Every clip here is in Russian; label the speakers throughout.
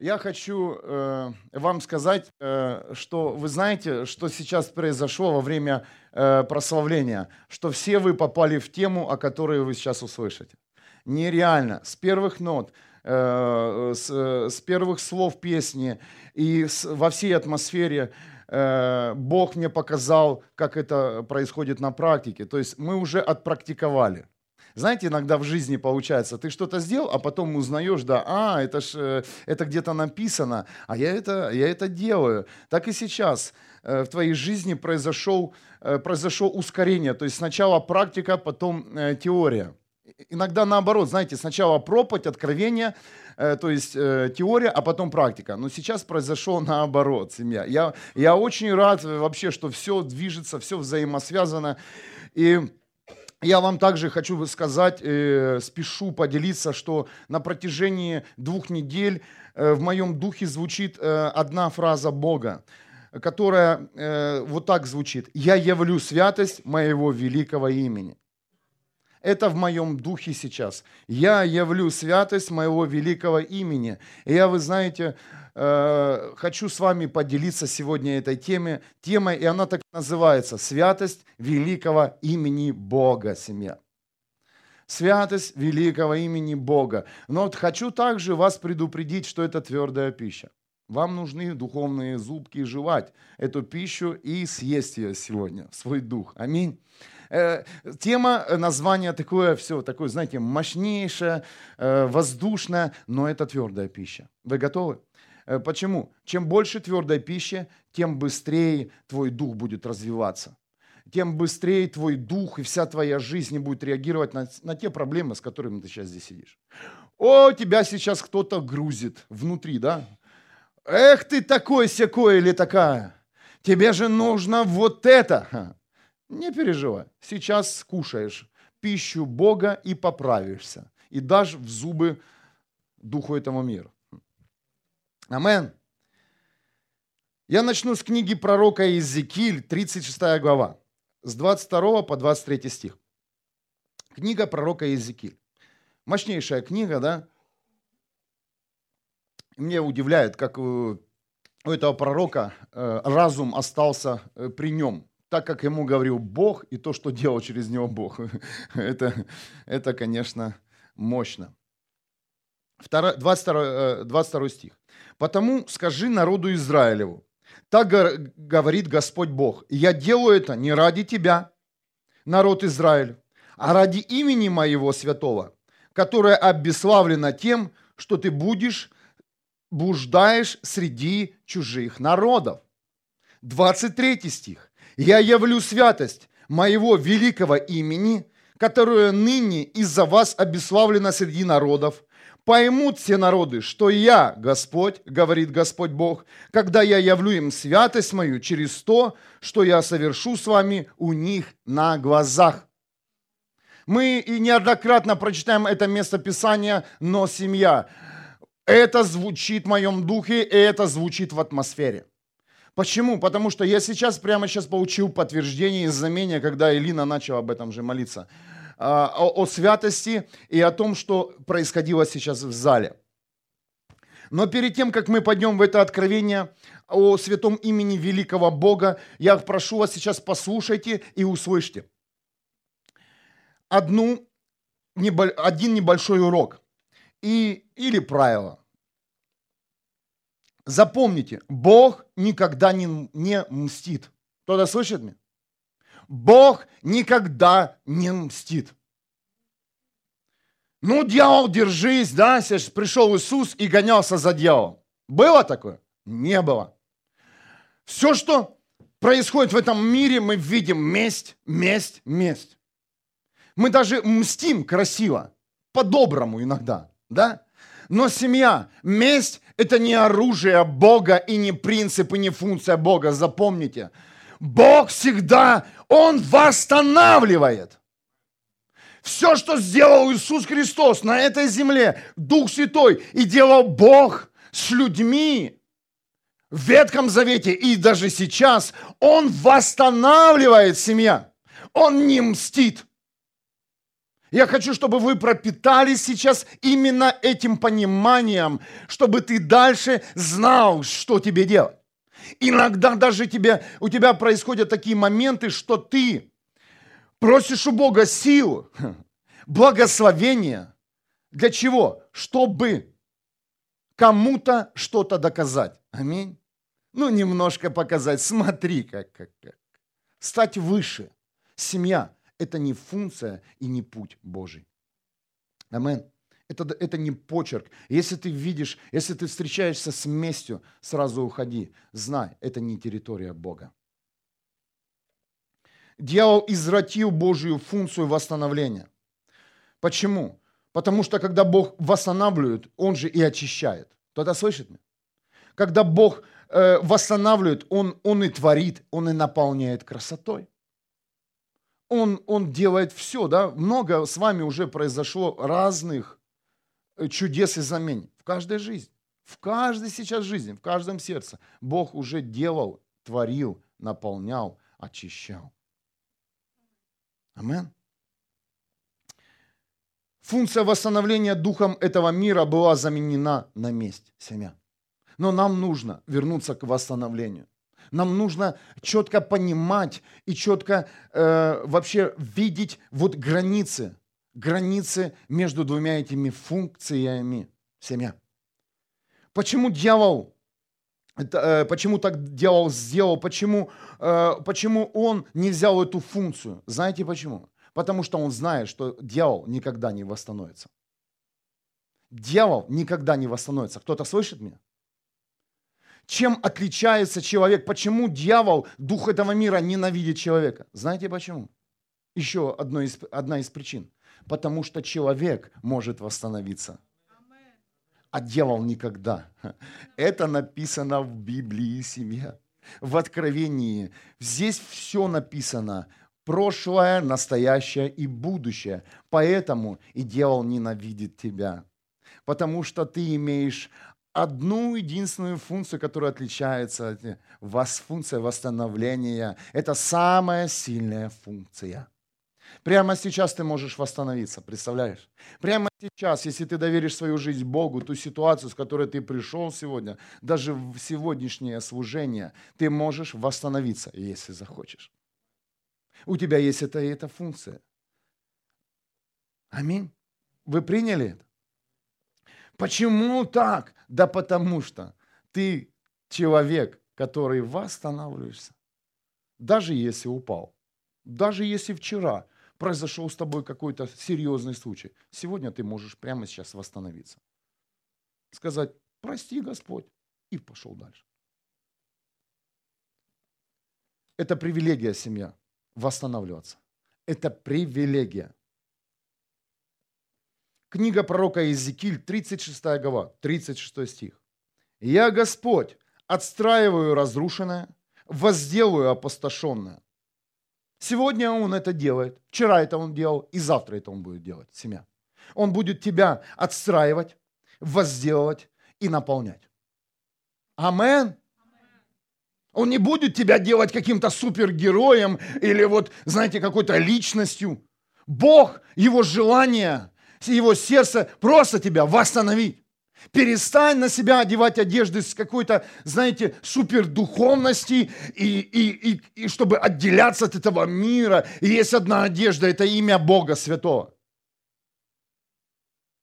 Speaker 1: Я хочу э, вам сказать, э, что вы знаете, что сейчас произошло во время э, прославления, что все вы попали в тему, о которой вы сейчас услышите. Нереально. С первых нот, э, с, э, с первых слов песни и с, во всей атмосфере э, Бог мне показал, как это происходит на практике. То есть мы уже отпрактиковали. Знаете, иногда в жизни получается, ты что-то сделал, а потом узнаешь, да, а, это ж, э, это где-то написано, а я это, я это делаю. Так и сейчас э, в твоей жизни произошел, э, произошло ускорение, то есть сначала практика, потом теория. Иногда наоборот, знаете, сначала проповедь, откровение, то есть теория, а потом практика. Но сейчас произошло наоборот, семья. Я, я очень рад вообще, что все движется, все взаимосвязано. И я вам также хочу сказать, э, спешу поделиться, что на протяжении двух недель э, в моем духе звучит э, одна фраза Бога, которая э, вот так звучит. «Я явлю святость моего великого имени». Это в моем духе сейчас. Я явлю святость моего великого имени. И я, вы знаете, Э, хочу с вами поделиться сегодня этой теме, темой, и она так называется «Святость великого имени Бога, семья». Святость великого имени Бога. Но вот хочу также вас предупредить, что это твердая пища. Вам нужны духовные зубки жевать эту пищу и съесть ее сегодня, свой дух. Аминь. Э, тема, э, название такое, все такое, знаете, мощнейшее, воздушное, но это твердая пища. Вы готовы? Э, почему? Чем больше твердой пищи, тем быстрее твой дух будет развиваться. Тем быстрее твой дух и вся твоя жизнь будет реагировать на, на те проблемы, с которыми ты сейчас здесь сидишь. О, тебя сейчас кто-то грузит внутри, да? Эх ты такой секой или такая. Тебе же нужно вот это. Не переживай. Сейчас скушаешь пищу Бога и поправишься. И дашь в зубы духу этому мира. Амен. Я начну с книги пророка Иезекииль, 36 глава, с 22 по 23 стих. Книга пророка Иезекииль. Мощнейшая книга, да? Мне удивляет, как у этого пророка э, разум остался э, при нем, так как ему говорил Бог и то, что делал через него Бог. это, это, конечно, мощно. 22, 22 стих. Потому скажи народу Израилеву, так говорит Господь Бог, я делаю это не ради тебя, народ Израиль, а ради имени моего святого, которое обеславлено тем, что ты будешь, блуждаешь среди чужих народов. 23 стих. Я явлю святость моего великого имени, которое ныне из-за вас обеславлено среди народов, поймут все народы, что я, Господь, говорит Господь Бог, когда я явлю им святость мою через то, что я совершу с вами у них на глазах. Мы и неоднократно прочитаем это место Писания, но семья. Это звучит в моем духе, и это звучит в атмосфере. Почему? Потому что я сейчас, прямо сейчас получил подтверждение и знамение, когда Элина начала об этом же молиться. А, о, о святости и о том, что происходило сейчас в зале. Но перед тем, как мы пойдем в это откровение о святом имени великого Бога, я прошу вас сейчас послушайте и услышьте. Одну, один небольшой урок и, или правило. Запомните, Бог никогда не, не мстит. Кто-то слышит меня? Бог никогда не мстит. Ну, дьявол, держись, да, пришел Иисус и гонялся за дьяволом. Было такое? Не было. Все, что происходит в этом мире, мы видим месть, месть, месть. Мы даже мстим красиво, по-доброму иногда, да? Но семья, месть – это не оружие Бога и не принцип и не функция Бога, запомните. Бог всегда он восстанавливает. Все, что сделал Иисус Христос на этой земле, Дух Святой, и делал Бог с людьми в Ветхом Завете и даже сейчас, Он восстанавливает семья. Он не мстит. Я хочу, чтобы вы пропитались сейчас именно этим пониманием, чтобы ты дальше знал, что тебе делать. Иногда даже тебе, у тебя происходят такие моменты, что ты просишь у Бога силу, благословения. Для чего? Чтобы кому-то что-то доказать. Аминь. Ну, немножко показать. Смотри, как, как, как. Стать выше. Семья – это не функция и не путь Божий. Аминь. Это, это не почерк. Если ты видишь, если ты встречаешься с местью, сразу уходи. Знай, это не территория Бога. Дьявол извратил Божью функцию восстановления. Почему? Потому что когда Бог восстанавливает, Он же и очищает. Кто-то слышит меня? Когда Бог э, восстанавливает, он, он и творит, Он и наполняет красотой. Он, он делает все, да? Много с вами уже произошло разных чудес и знамений в каждой жизни. В каждой сейчас жизни, в каждом сердце. Бог уже делал, творил, наполнял, очищал. Амен. Функция восстановления духом этого мира была заменена на месть, семья. Но нам нужно вернуться к восстановлению. Нам нужно четко понимать и четко э, вообще видеть вот границы границы между двумя этими функциями семья. Почему дьявол, э, почему так дьявол сделал, почему, э, почему он не взял эту функцию? Знаете почему? Потому что он знает, что дьявол никогда не восстановится. Дьявол никогда не восстановится. Кто-то слышит меня? Чем отличается человек? Почему дьявол, дух этого мира, ненавидит человека? Знаете почему? Еще одно из, одна из причин потому что человек может восстановиться. А дьявол никогда. Это написано в Библии, семья. В Откровении. Здесь все написано. Прошлое, настоящее и будущее. Поэтому и дьявол ненавидит тебя. Потому что ты имеешь одну единственную функцию, которая отличается от вас, функция восстановления. Это самая сильная функция – Прямо сейчас ты можешь восстановиться, представляешь? Прямо сейчас, если ты доверишь свою жизнь Богу, ту ситуацию, с которой ты пришел сегодня, даже в сегодняшнее служение, ты можешь восстановиться, если захочешь. У тебя есть эта, эта функция. Аминь. Вы приняли это? Почему так? Да потому что ты человек, который восстанавливаешься. Даже если упал. Даже если вчера произошел с тобой какой-то серьезный случай. Сегодня ты можешь прямо сейчас восстановиться. Сказать, прости, Господь, и пошел дальше. Это привилегия семья, восстанавливаться. Это привилегия. Книга пророка Иезекииль, 36 глава, 36 стих. «Я, Господь, отстраиваю разрушенное, возделаю опустошенное, Сегодня он это делает, вчера это он делал, и завтра это он будет делать, семья. Он будет тебя отстраивать, возделывать и наполнять. Амен. Он не будет тебя делать каким-то супергероем или вот, знаете, какой-то личностью. Бог, его желание, его сердце просто тебя восстановить. Перестань на себя одевать одежды с какой-то, знаете, супердуховности, и, и, и, и чтобы отделяться от этого мира. И есть одна одежда, это имя Бога Святого.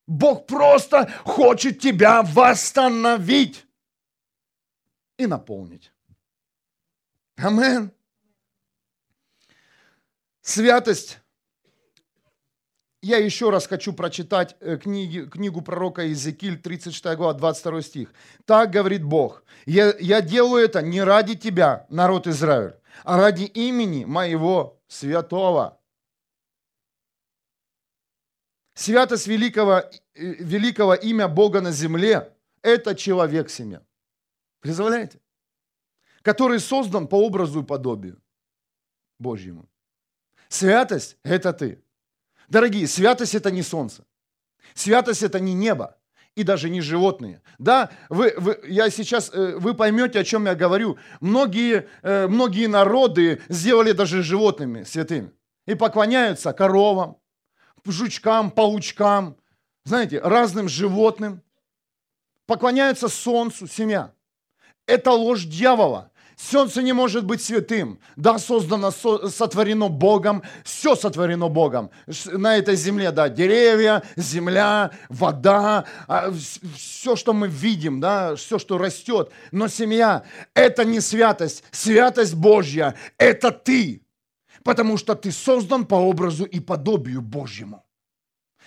Speaker 1: Бог просто хочет тебя восстановить и наполнить. Амен. Святость я еще раз хочу прочитать э, книги, книгу пророка Иезекииль, 36 глава, 22 стих. Так говорит Бог, я, я делаю это не ради тебя, народ Израиль, а ради имени моего святого. Святость великого, э, великого имя Бога на земле – это человек семья. Представляете? Который создан по образу и подобию Божьему. Святость – это ты. Дорогие, святость это не солнце. Святость это не небо и даже не животные. Да, вы, вы, я сейчас, э, вы поймете, о чем я говорю. Многие, э, многие народы сделали даже животными святыми. И поклоняются коровам, жучкам, паучкам, знаете, разным животным. Поклоняются солнцу, семья. Это ложь дьявола. Солнце не может быть святым. Да, создано, сотворено Богом, все сотворено Богом. На этой земле, да, деревья, земля, вода, а, все, что мы видим, да, все, что растет. Но семья – это не святость. Святость Божья – это ты. Потому что ты создан по образу и подобию Божьему.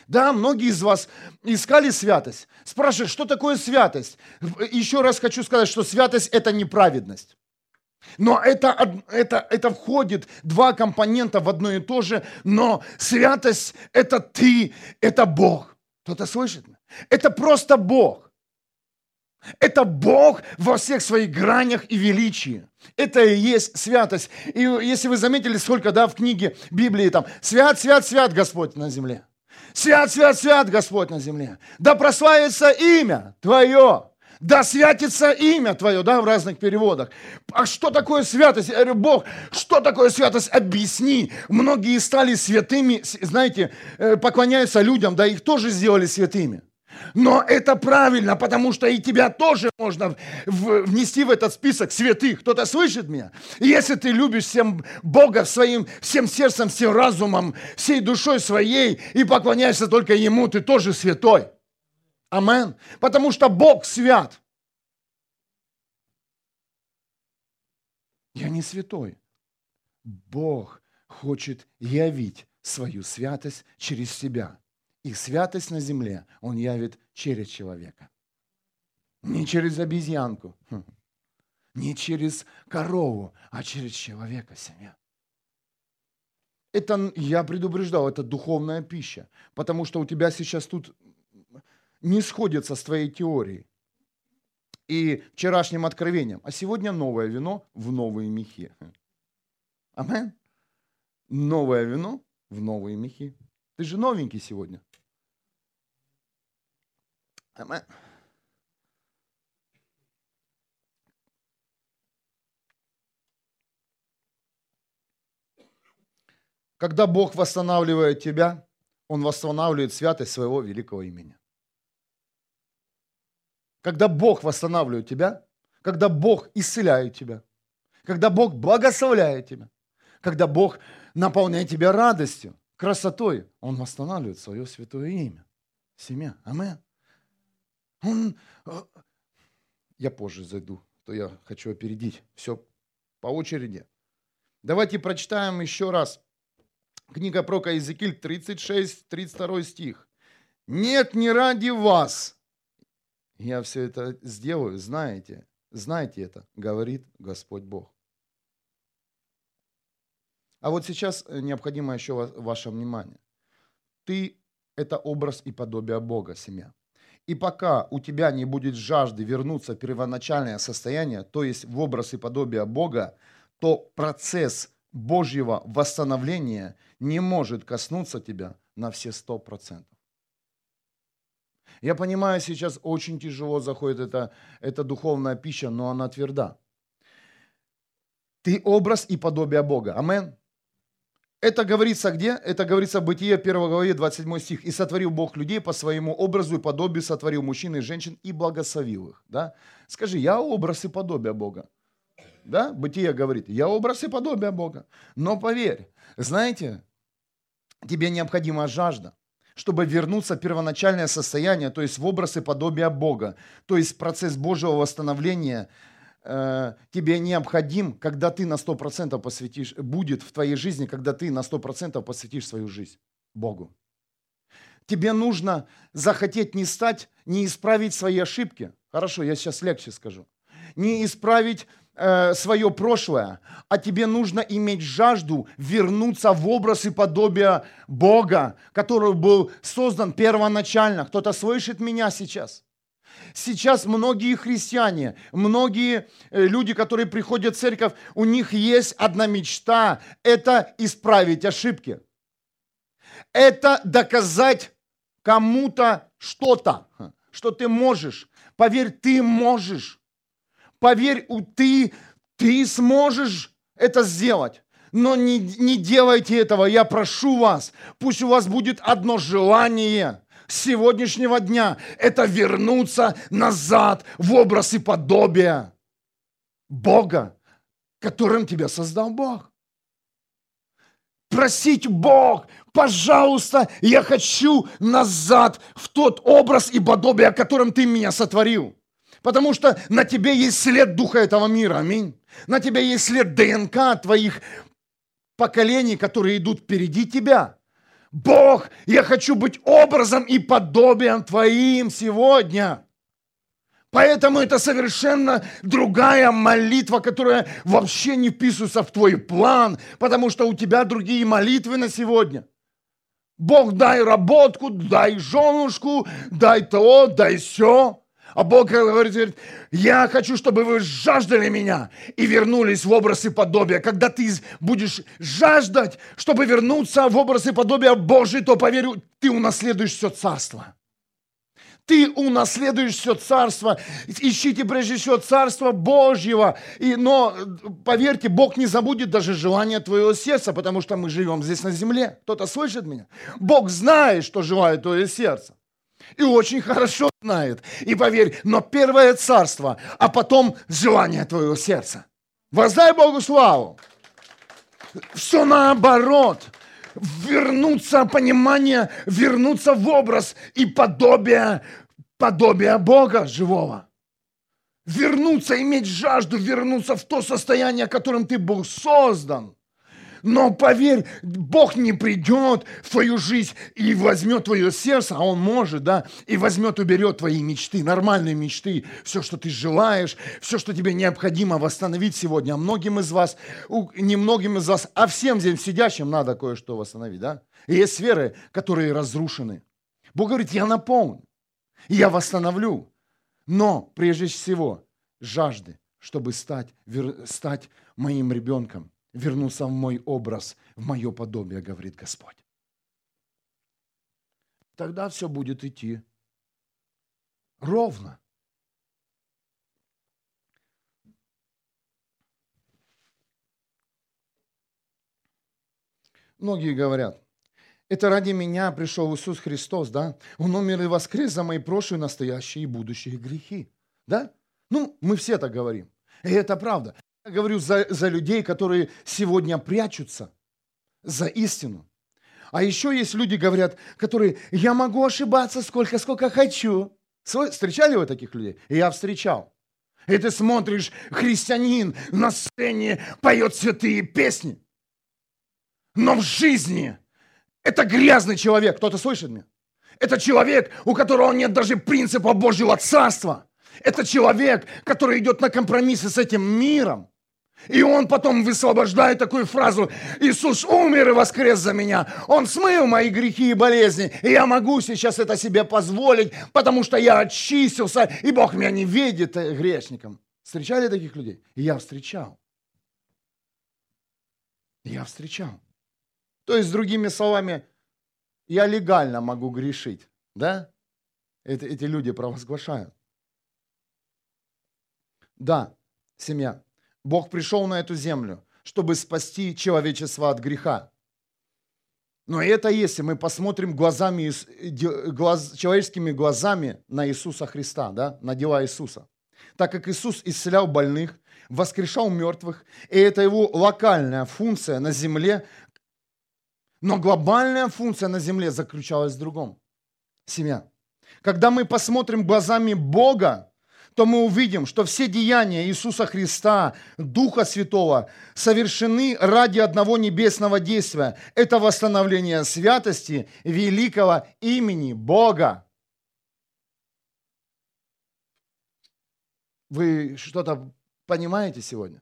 Speaker 1: Да, многие из вас искали святость. Спрашивают, что такое святость? Еще раз хочу сказать, что святость – это неправедность. Но это, это, это входит два компонента в одно и то же, но святость – это ты, это Бог. Кто-то слышит? Это просто Бог. Это Бог во всех своих гранях и величии. Это и есть святость. И если вы заметили, сколько да, в книге Библии там «Свят, свят, свят Господь на земле». «Свят, свят, свят Господь на земле». «Да прославится имя Твое». Да святится имя Твое, да, в разных переводах. А что такое святость? Я говорю, Бог, что такое святость? Объясни. Многие стали святыми, знаете, э, поклоняются людям, да, их тоже сделали святыми. Но это правильно, потому что и тебя тоже можно внести в этот список святых. Кто-то слышит меня? Если ты любишь всем Бога своим, всем сердцем, всем разумом, всей душой своей и поклоняешься только Ему, ты тоже святой. Амен. Потому что Бог свят. Я не святой. Бог хочет явить свою святость через себя. И святость на земле Он явит через человека. Не через обезьянку, хм. не через корову, а через человека семья. Это, я предупреждал, это духовная пища, потому что у тебя сейчас тут не сходится с твоей теорией и вчерашним откровением. А сегодня новое вино в новые мехи. Амен. Новое вино в новые мехи. Ты же новенький сегодня. Амен. Когда Бог восстанавливает тебя, Он восстанавливает святость своего великого имени. Когда Бог восстанавливает тебя, когда Бог исцеляет тебя, когда Бог благословляет тебя, когда Бог наполняет тебя радостью, красотой, Он восстанавливает свое святое имя. Семья. Амен. Он... Э, я позже зайду, то я хочу опередить. Все по очереди. Давайте прочитаем еще раз. Книга про Иезекииль, 36, 32 стих. «Нет, не ради вас, я все это сделаю, знаете, знаете это, говорит Господь Бог. А вот сейчас э, необходимо еще ваше внимание. Ты – это образ и подобие Бога, семья. И пока у тебя не будет жажды вернуться в первоначальное состояние, то есть в образ и подобие Бога, то процесс Божьего восстановления не может коснуться тебя на все сто процентов. Я понимаю, сейчас очень тяжело заходит эта, эта духовная пища, но она тверда. Ты образ и подобие Бога. Амен. Это говорится где? Это говорится в Бытие 1 главе 27 стих. «И сотворил Бог людей по своему образу и подобию, сотворил мужчин и женщин и благословил их». Да? Скажи, я образ и подобие Бога. Да? Бытие говорит, я образ и подобие Бога. Но поверь, знаете, тебе необходима жажда чтобы вернуться в первоначальное состояние, то есть в образ и подобие Бога. То есть процесс Божьего восстановления э, тебе необходим, когда ты на 100% посвятишь, будет в твоей жизни, когда ты на 100% посвятишь свою жизнь Богу. Тебе нужно захотеть не стать, не исправить свои ошибки. Хорошо, я сейчас легче скажу. Не исправить э, свое прошлое, а тебе нужно иметь жажду вернуться в образ и подобие Бога, который был создан первоначально. Кто-то слышит меня сейчас? Сейчас многие христиане, многие э, люди, которые приходят в церковь, у них есть одна мечта – это исправить ошибки. Это доказать кому-то что-то, что ты можешь. Поверь, ты можешь. Поверь, ты, ты сможешь это сделать. Но не, не делайте этого, я прошу вас. Пусть у вас будет одно желание с сегодняшнего дня. Это вернуться назад в образ и подобие Бога, которым тебя создал Бог. Просить Бог, пожалуйста, я хочу назад в тот образ и подобие, о котором ты меня сотворил. Потому что на тебе есть след духа этого мира, аминь. На тебе есть след ДНК твоих поколений, которые идут впереди тебя. Бог, я хочу быть образом и подобием Твоим сегодня. Поэтому это совершенно другая молитва, которая вообще не вписывается в твой план, потому что у тебя другие молитвы на сегодня. Бог, дай работку, дай женушку, дай то, дай все. А Бог говорит, я хочу, чтобы вы жаждали меня и вернулись в образ и подобие. Когда ты будешь жаждать, чтобы вернуться в образ и подобие Божий, то, поверю, ты унаследуешь все царство. Ты унаследуешь все царство. Ищите прежде всего царство Божьего. И, но, поверьте, Бог не забудет даже желание твоего сердца, потому что мы живем здесь на земле. Кто-то слышит меня? Бог знает, что желает твое сердце. И очень хорошо знает. И поверь, но первое царство, а потом желание твоего сердца. Воздай Богу славу. Все наоборот. Вернуться понимание, вернуться в образ и подобие, подобие Бога живого. Вернуться, иметь жажду, вернуться в то состояние, которым ты был создан – но поверь, Бог не придет в твою жизнь и возьмет твое сердце, а Он может, да, и возьмет, уберет твои мечты, нормальные мечты, все, что ты желаешь, все, что тебе необходимо восстановить сегодня. А многим из вас, не многим из вас, а всем здесь сидящим надо кое-что восстановить, да? И есть сферы, которые разрушены. Бог говорит, я наполню, я восстановлю. Но прежде всего жажды, чтобы стать, стать моим ребенком, вернуться в мой образ, в мое подобие, говорит Господь. Тогда все будет идти ровно. Многие говорят, это ради меня пришел Иисус Христос, да? Он умер и воскрес за мои прошлые, настоящие и будущие грехи, да? Ну, мы все так говорим. И это правда. Говорю за, за людей, которые сегодня прячутся за истину. А еще есть люди, говорят, которые, я могу ошибаться сколько, сколько хочу. Встречали вы таких людей? Я встречал. И ты смотришь, христианин на сцене поет святые песни. Но в жизни это грязный человек. Кто-то слышит меня? Это человек, у которого нет даже принципа Божьего Царства. Это человек, который идет на компромиссы с этим миром. И он потом высвобождает такую фразу, Иисус умер и воскрес за меня. Он смыл мои грехи и болезни. И я могу сейчас это себе позволить, потому что я очистился, и Бог меня не видит грешником. Встречали таких людей? Я встречал. Я встречал. То есть, другими словами, я легально могу грешить. Да? Это, эти люди провозглашают. Да, семья. Бог пришел на эту землю, чтобы спасти человечество от греха. Но это если мы посмотрим глазами, глаз, человеческими глазами на Иисуса Христа, да, на дела Иисуса. Так как Иисус исцелял больных, воскрешал мертвых, и это его локальная функция на земле, но глобальная функция на земле заключалась в другом. Семья. Когда мы посмотрим глазами Бога, то мы увидим, что все деяния Иисуса Христа, Духа Святого, совершены ради одного небесного действия. Это восстановление святости великого имени Бога. Вы что-то понимаете сегодня?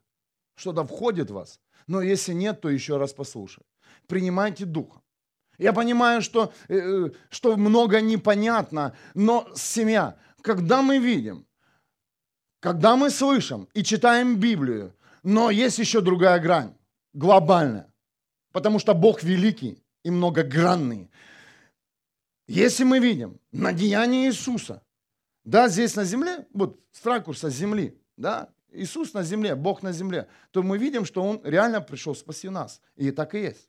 Speaker 1: Что-то входит в вас? Но если нет, то еще раз послушай. Принимайте Духа. Я понимаю, что, э, э, что много непонятно, но семья, когда мы видим, когда мы слышим и читаем Библию, но есть еще другая грань, глобальная, потому что Бог великий и многогранный. Если мы видим на деяние Иисуса, да, здесь на земле, вот с ракурса земли, да, Иисус на земле, Бог на земле, то мы видим, что Он реально пришел спасти нас. И так и есть.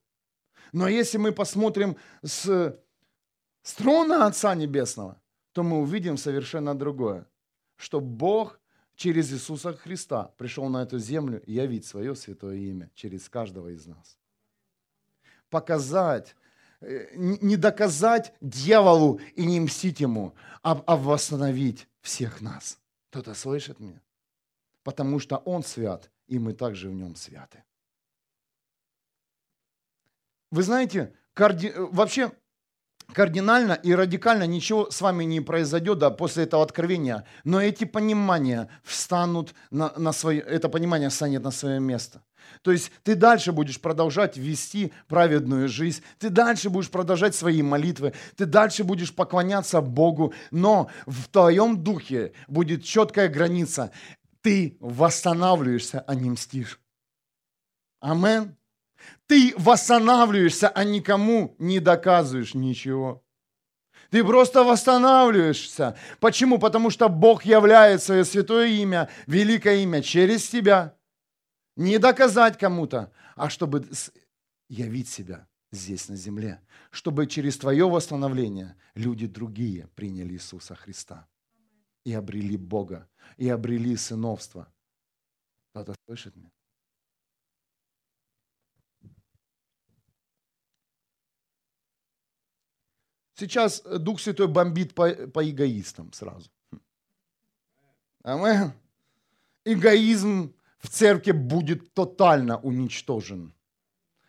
Speaker 1: Но если мы посмотрим с, с трона Отца Небесного, то мы увидим совершенно другое. Что Бог через Иисуса Христа пришел на эту землю явить свое святое имя через каждого из нас. Показать, э, не доказать дьяволу и не мстить ему, а, а восстановить всех нас. Кто-то слышит меня? Потому что Он свят, и мы также в Нем святы. Вы знаете, карди... вообще кардинально и радикально ничего с вами не произойдет да, после этого откровения, но эти понимания встанут на, на свое, это понимание станет на свое место. То есть ты дальше будешь продолжать вести праведную жизнь, ты дальше будешь продолжать свои молитвы, ты дальше будешь поклоняться Богу, но в твоем духе будет четкая граница. Ты восстанавливаешься, а не мстишь. Амен. Ты восстанавливаешься, а никому не доказываешь ничего. Ты просто восстанавливаешься. Почему? Потому что Бог являет свое святое имя, великое имя через тебя. Не доказать кому-то, а чтобы явить себя здесь на земле. Чтобы через твое восстановление люди другие приняли Иисуса Христа. И обрели Бога. И обрели сыновство. Кто-то слышит меня? Сейчас э, Дух Святой бомбит по, по эгоистам сразу. Амен. Эгоизм в церкви будет тотально уничтожен.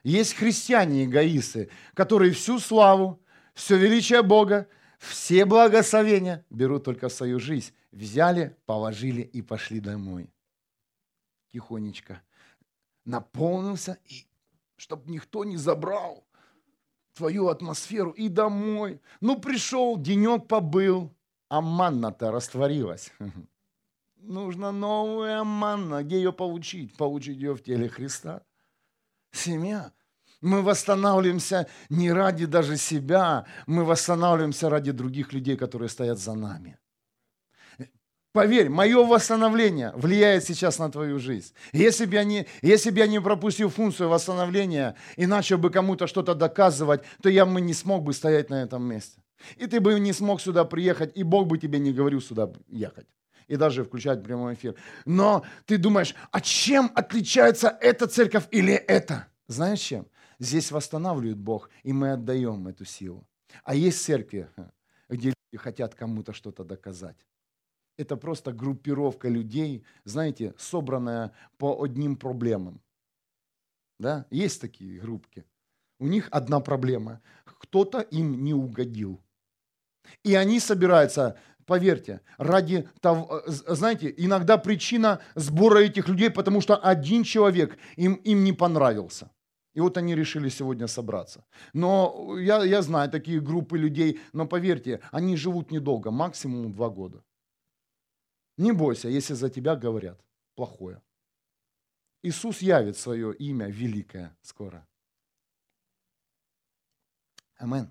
Speaker 1: Есть христиане-эгоисты, которые всю славу, все величие Бога, все благословения берут только в свою жизнь. Взяли, положили и пошли домой. Тихонечко. Наполнился, и чтобы никто не забрал твою атмосферу и домой. Ну, пришел, денек побыл, а манна-то растворилась. Нужна новая манна. Где ее получить? Получить ее в теле Христа. Семья. Мы восстанавливаемся не ради даже себя, мы восстанавливаемся ради других людей, которые стоят за нами. Поверь, мое восстановление влияет сейчас на твою жизнь. Если бы я не, если бы я не пропустил функцию восстановления и начал бы кому-то что-то доказывать, то я бы не смог бы стоять на этом месте. И ты бы не смог сюда приехать, и Бог бы тебе не говорил сюда ехать. И даже включать прямой эфир. Но ты думаешь, а чем отличается эта церковь или это? Знаешь чем? Здесь восстанавливает Бог, и мы отдаем эту силу. А есть церкви, где люди хотят кому-то что-то доказать это просто группировка людей, знаете, собранная по одним проблемам. Да? Есть такие группки. У них одна проблема. Кто-то им не угодил. И они собираются, поверьте, ради того, знаете, иногда причина сбора этих людей, потому что один человек им, им не понравился. И вот они решили сегодня собраться. Но я, я знаю такие группы людей, но поверьте, они живут недолго, максимум два года. Не бойся, если за тебя говорят плохое. Иисус явит свое имя великое скоро. Амен.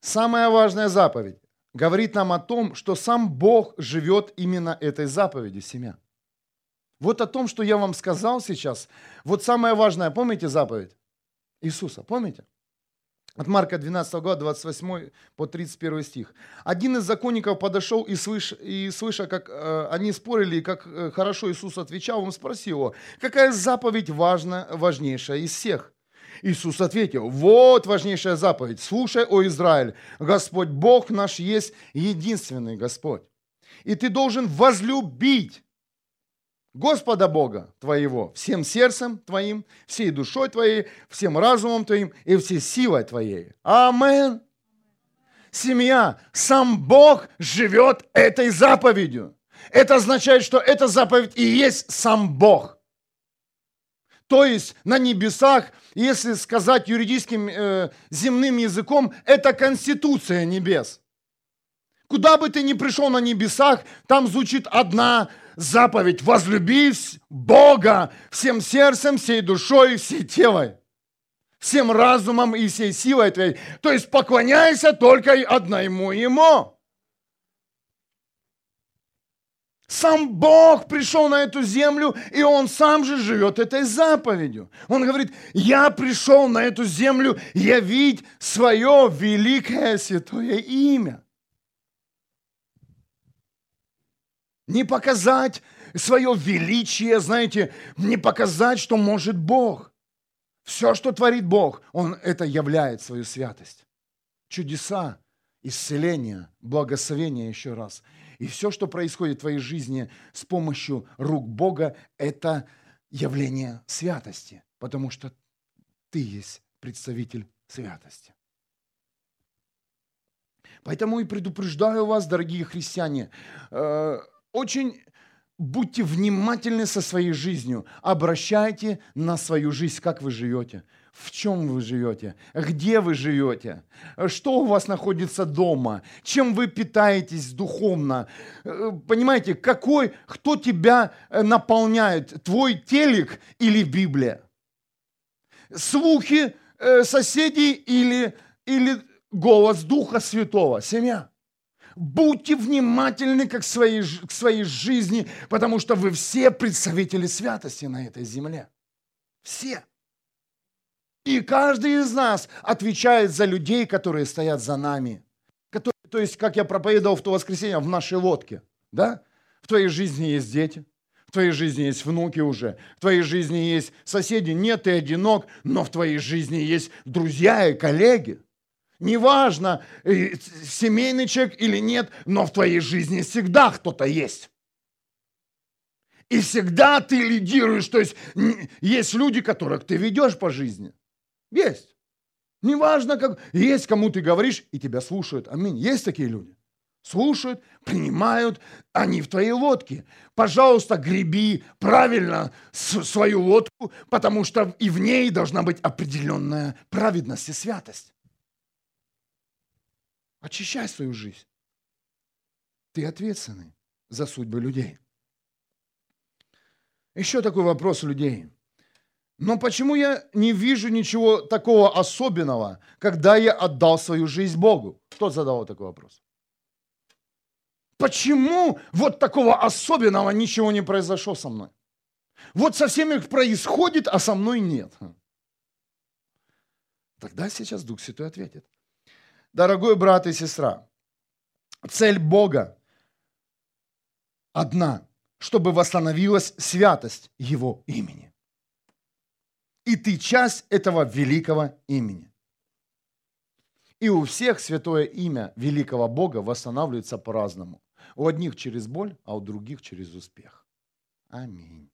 Speaker 1: Самая важная заповедь говорит нам о том, что сам Бог живет именно этой заповедью, семья. Вот о том, что я вам сказал сейчас, вот самое важное, помните заповедь? Иисуса, помните? От Марка 12 года, 28 по 31 стих. Один из законников подошел и, слыш, и слыша, как э, они спорили, как э, хорошо Иисус отвечал, он спросил его, какая заповедь важна, важнейшая из всех? Иисус ответил, вот важнейшая заповедь, слушай, о Израиль, Господь Бог наш есть единственный Господь. И ты должен возлюбить Господа Бога твоего всем сердцем твоим, всей душой твоей, всем разумом твоим и всей силой твоей. Амен. Семья, сам Бог живет этой заповедью. Это означает, что эта заповедь и есть сам Бог. То есть на небесах, если сказать юридическим э, земным языком, это конституция небес. Куда бы ты ни пришел на небесах, там звучит одна заповедь возлюби Бога всем сердцем, всей душой, всей телой. всем разумом и всей силой твоей. То есть поклоняйся только одному Ему. Сам Бог пришел на эту землю, и Он сам же живет этой заповедью. Он говорит, я пришел на эту землю явить свое великое святое имя. Не показать свое величие, знаете, не показать, что может Бог. Все, что творит Бог, Он это являет свою святость. Чудеса, исцеление, благословение еще раз. И все, что происходит в твоей жизни с помощью рук Бога, это явление святости, потому что ты есть представитель святости. Поэтому и предупреждаю вас, дорогие христиане, э, очень будьте внимательны со своей жизнью, обращайте на свою жизнь, как вы живете, в чем вы живете, где вы живете, что у вас находится дома, чем вы питаетесь духовно. Э, понимаете, какой, кто тебя э, наполняет, твой телек или Библия? Слухи э, соседей или, или голос Духа Святого, семья? Будьте внимательны как своей, к своей жизни, потому что вы все представители святости на этой земле. Все. И каждый из нас отвечает за людей, которые стоят за нами. Которые, то есть, как я проповедовал в то воскресенье, в нашей лодке. Да? В твоей жизни есть дети, в твоей жизни есть внуки уже, в твоей жизни есть соседи. Нет, ты одинок, но в твоей жизни есть друзья и коллеги. Неважно, э, семейный человек или нет, но в твоей жизни всегда кто-то есть. И всегда ты лидируешь, то есть есть люди, которых ты ведешь по жизни. Есть. Неважно, как есть кому ты говоришь, и тебя слушают. Аминь. Есть такие люди. Слушают, принимают, они в твоей лодке. Пожалуйста, греби правильно свою лодку, потому что и в ней должна быть определенная праведность и святость. Очищай свою жизнь. Ты ответственный за судьбы людей. Еще такой вопрос у людей. Но почему я не вижу ничего такого особенного, когда я отдал свою жизнь Богу? Кто задал такой вопрос? Почему вот такого особенного ничего не произошло со мной? Вот со всеми происходит, а со мной нет. Тогда сейчас Дух Святой ответит. Дорогой брат и сестра, цель Бога одна, чтобы восстановилась святость Его имени. И ты часть этого великого имени. И у всех святое имя великого Бога восстанавливается по-разному. У одних через боль, а у других через успех. Аминь.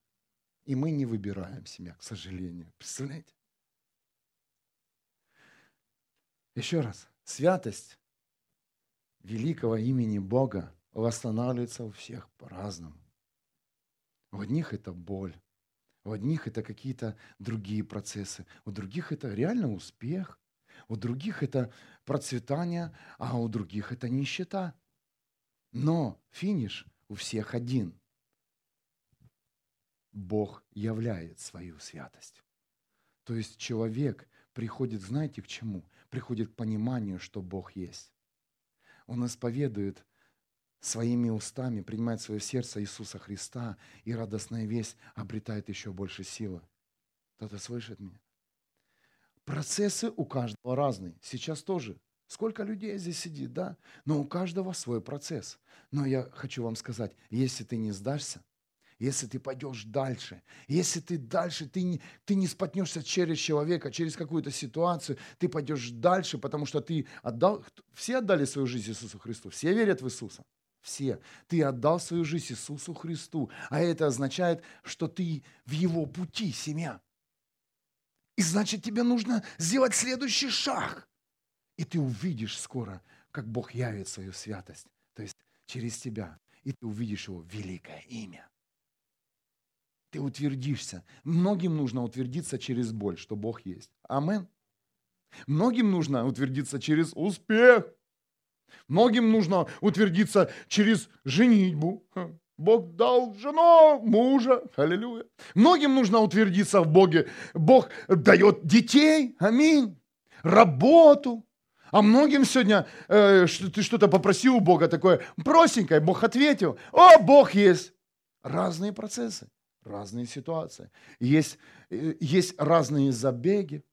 Speaker 1: И мы не выбираем себя, к сожалению. Представляете? Еще раз. Святость великого имени Бога восстанавливается у всех по-разному. У одних это боль, у одних это какие-то другие процессы, у других это реально успех, у других это процветание, а у других это нищета. Но финиш у всех один. Бог являет свою святость. То есть человек приходит, знаете, к чему? Приходит к пониманию, что Бог есть. Он исповедует своими устами, принимает в свое сердце Иисуса Христа, и радостная весть обретает еще больше силы. Кто-то слышит меня? Процессы у каждого разные. Сейчас тоже. Сколько людей здесь сидит, да? Но у каждого свой процесс. Но я хочу вам сказать, если ты не сдашься, если ты пойдешь дальше, если ты дальше, ты не, ты не споткнешься через человека, через какую-то ситуацию, ты пойдешь дальше, потому что ты отдал, все отдали свою жизнь Иисусу Христу, все верят в Иисуса. Все. Ты отдал свою жизнь Иисусу Христу. А это означает, что ты в Его пути, семья. И значит, тебе нужно сделать следующий шаг. И ты увидишь скоро, как Бог явит свою святость. То есть через тебя. И ты увидишь Его великое имя ты утвердишься. Многим нужно утвердиться через боль, что Бог есть. Амен. Многим нужно утвердиться через успех. Многим нужно утвердиться через женитьбу. Бог дал жену, мужа. Аллилуйя. Многим нужно утвердиться в Боге. Бог дает детей. Аминь. Работу. А многим сегодня э, ты что-то попросил у Бога такое простенькое, Бог ответил. О, Бог есть. Разные процессы, разные ситуации. Есть, э, есть разные забеги.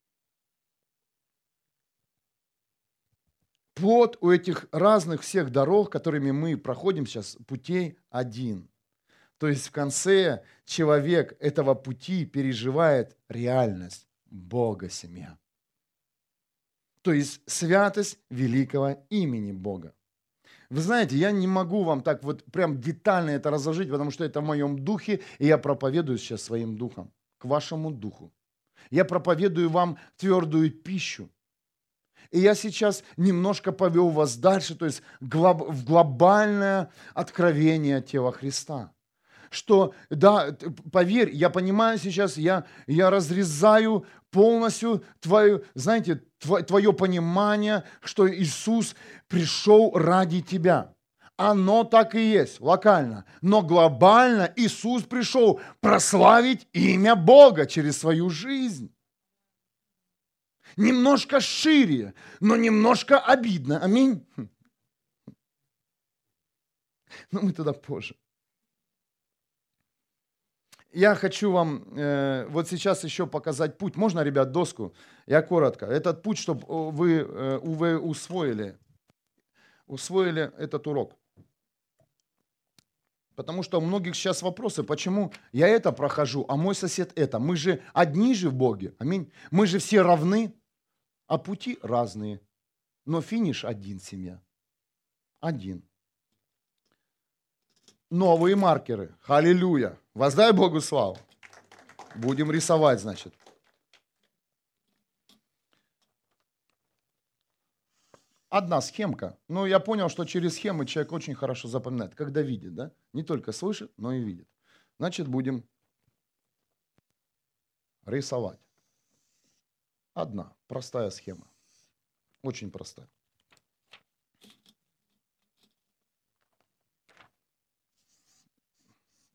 Speaker 1: Плод у этих разных всех дорог, которыми мы проходим сейчас, путей один. То есть в конце человек этого пути переживает реальность Бога семья. То есть святость великого имени Бога. Вы знаете, я не могу вам так вот прям детально это разложить, потому что это в моем духе, и я проповедую сейчас своим духом, к вашему духу. Я проповедую вам твердую пищу, и я сейчас немножко повел вас дальше, то есть в глобальное откровение тела Христа. Что, да, поверь, я понимаю сейчас, я, я разрезаю полностью твое, знаете, твое понимание, что Иисус пришел ради тебя. Оно так и есть, локально. Но глобально Иисус пришел прославить имя Бога через свою жизнь немножко шире, но немножко обидно. Аминь. Но мы туда позже. Я хочу вам э, вот сейчас еще показать путь. Можно, ребят, доску? Я коротко. Этот путь, чтобы вы, э, вы усвоили, усвоили этот урок. Потому что у многих сейчас вопросы, почему я это прохожу, а мой сосед это. Мы же одни же в Боге. Аминь. Мы же все равны. А пути разные. Но финиш один семья. Один. Новые маркеры. Аллилуйя. Воздай Богу славу. Будем рисовать, значит. Одна схемка. Ну, я понял, что через схемы человек очень хорошо запоминает, когда видит, да? Не только слышит, но и видит. Значит, будем рисовать. Одна простая схема. Очень простая.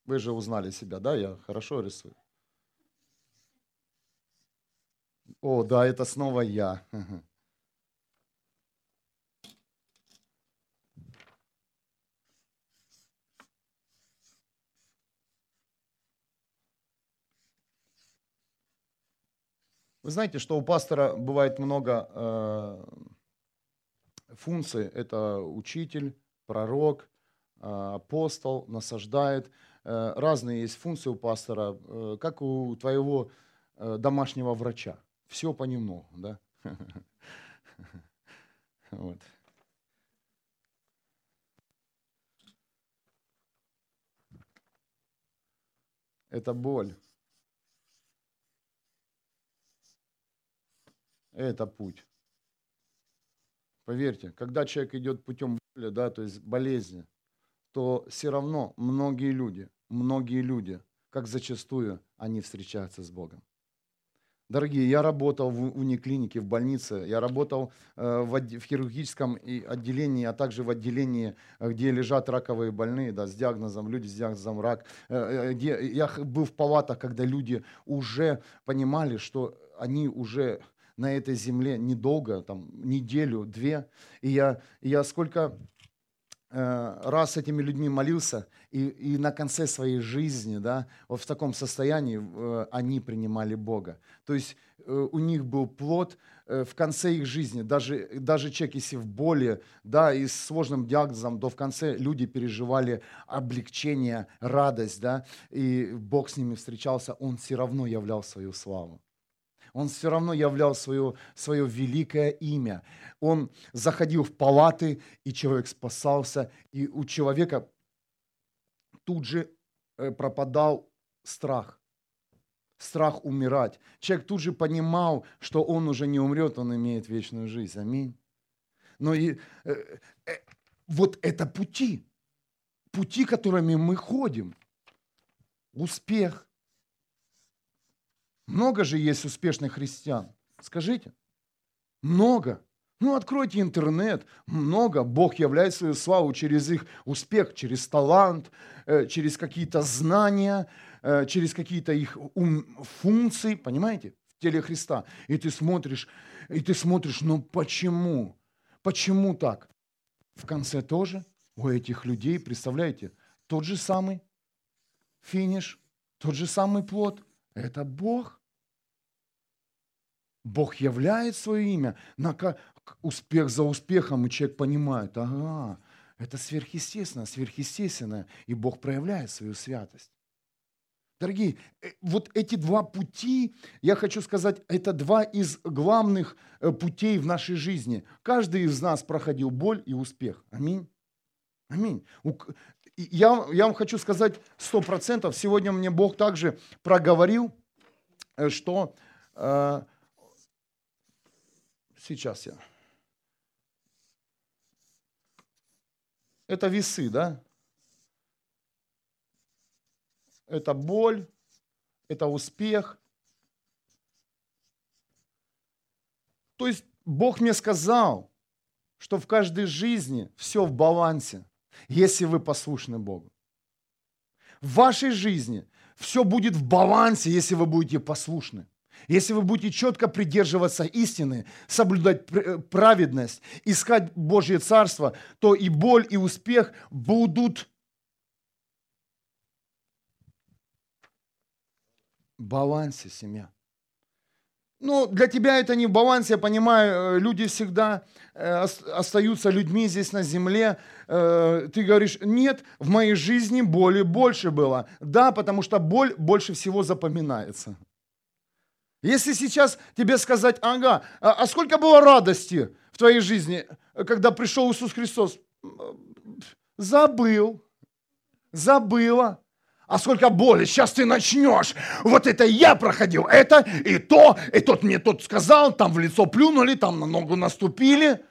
Speaker 1: Вы же узнали себя, да? Я хорошо рисую. О, да, это снова я. Вы знаете, что у пастора бывает много э, функций. Это учитель, пророк, э, апостол, насаждает. Э, разные есть функции у пастора, э, как у твоего э, домашнего врача. Все понемногу, да? Вот. Это боль. Это путь. Поверьте, когда человек идет путем боли, да, то есть болезни, то все равно многие люди, многие люди, как зачастую, они встречаются с Богом. Дорогие, я работал в униклинике, в больнице, я работал э, в, хирургическом отделении, а также в отделении, э, где лежат раковые больные, да, с диагнозом, люди с диагнозом рак. Э, где, я был в палатах, когда люди уже понимали, что они уже на этой земле недолго, там, неделю, две. И я, я сколько э, раз с этими людьми молился, и, и на конце своей жизни, да, вот в таком состоянии э, они принимали Бога. То есть э, у них был плод э, в конце их жизни, даже, даже человек, если в боли, да, и с сложным диагнозом, то в конце люди переживали облегчение, радость, да, и Бог с ними встречался, Он все равно являл свою славу он все равно являл свое, свое великое имя. Он заходил в палаты, и человек спасался, и у человека тут же э, пропадал страх. Страх умирать. Человек тут же понимал, что он уже не умрет, он имеет вечную жизнь. Аминь. Но и, э, э, вот это пути, пути, которыми мы ходим. Успех, много же есть успешных христиан. Скажите. Много. Ну, откройте интернет. Много. Бог являет свою славу через их успех, через талант, э, через какие-то знания, э, через какие-то их функции, понимаете, в теле Христа. И ты смотришь, и ты смотришь, ну почему? Почему так? В конце тоже у этих людей, представляете, тот же самый финиш, тот же самый плод. Это Бог. Бог являет свое имя. На успех за успехом, и человек понимает, ага, это сверхъестественно, сверхъестественное, и Бог проявляет свою святость. Дорогие, э, вот эти два пути, я хочу сказать, это два из главных э, путей в нашей жизни. Каждый из нас проходил боль и успех. Аминь. Аминь. Я, я вам хочу сказать сто процентов. Сегодня мне Бог также проговорил, э, что э, сейчас я. Это весы, да? Это боль, это успех. То есть Бог мне сказал, что в каждой жизни все в балансе, если вы послушны Богу. В вашей жизни все будет в балансе, если вы будете послушны. Если вы будете четко придерживаться истины, соблюдать праведность, искать Божье Царство, то и боль, и успех будут в балансе, семья. Ну, для тебя это не в балансе, я понимаю, э, люди всегда э, остаются людьми здесь на земле. Э, ты говоришь, нет, в моей жизни боли больше было. Да, потому что боль больше всего запоминается. Если сейчас тебе сказать, ага, а, а сколько было радости в твоей жизни, когда пришел Иисус Христос? Забыл, забыла. А сколько боли, сейчас ты начнешь. Вот это я проходил, это и то, и тот мне тот сказал, там в лицо плюнули, там на ногу наступили,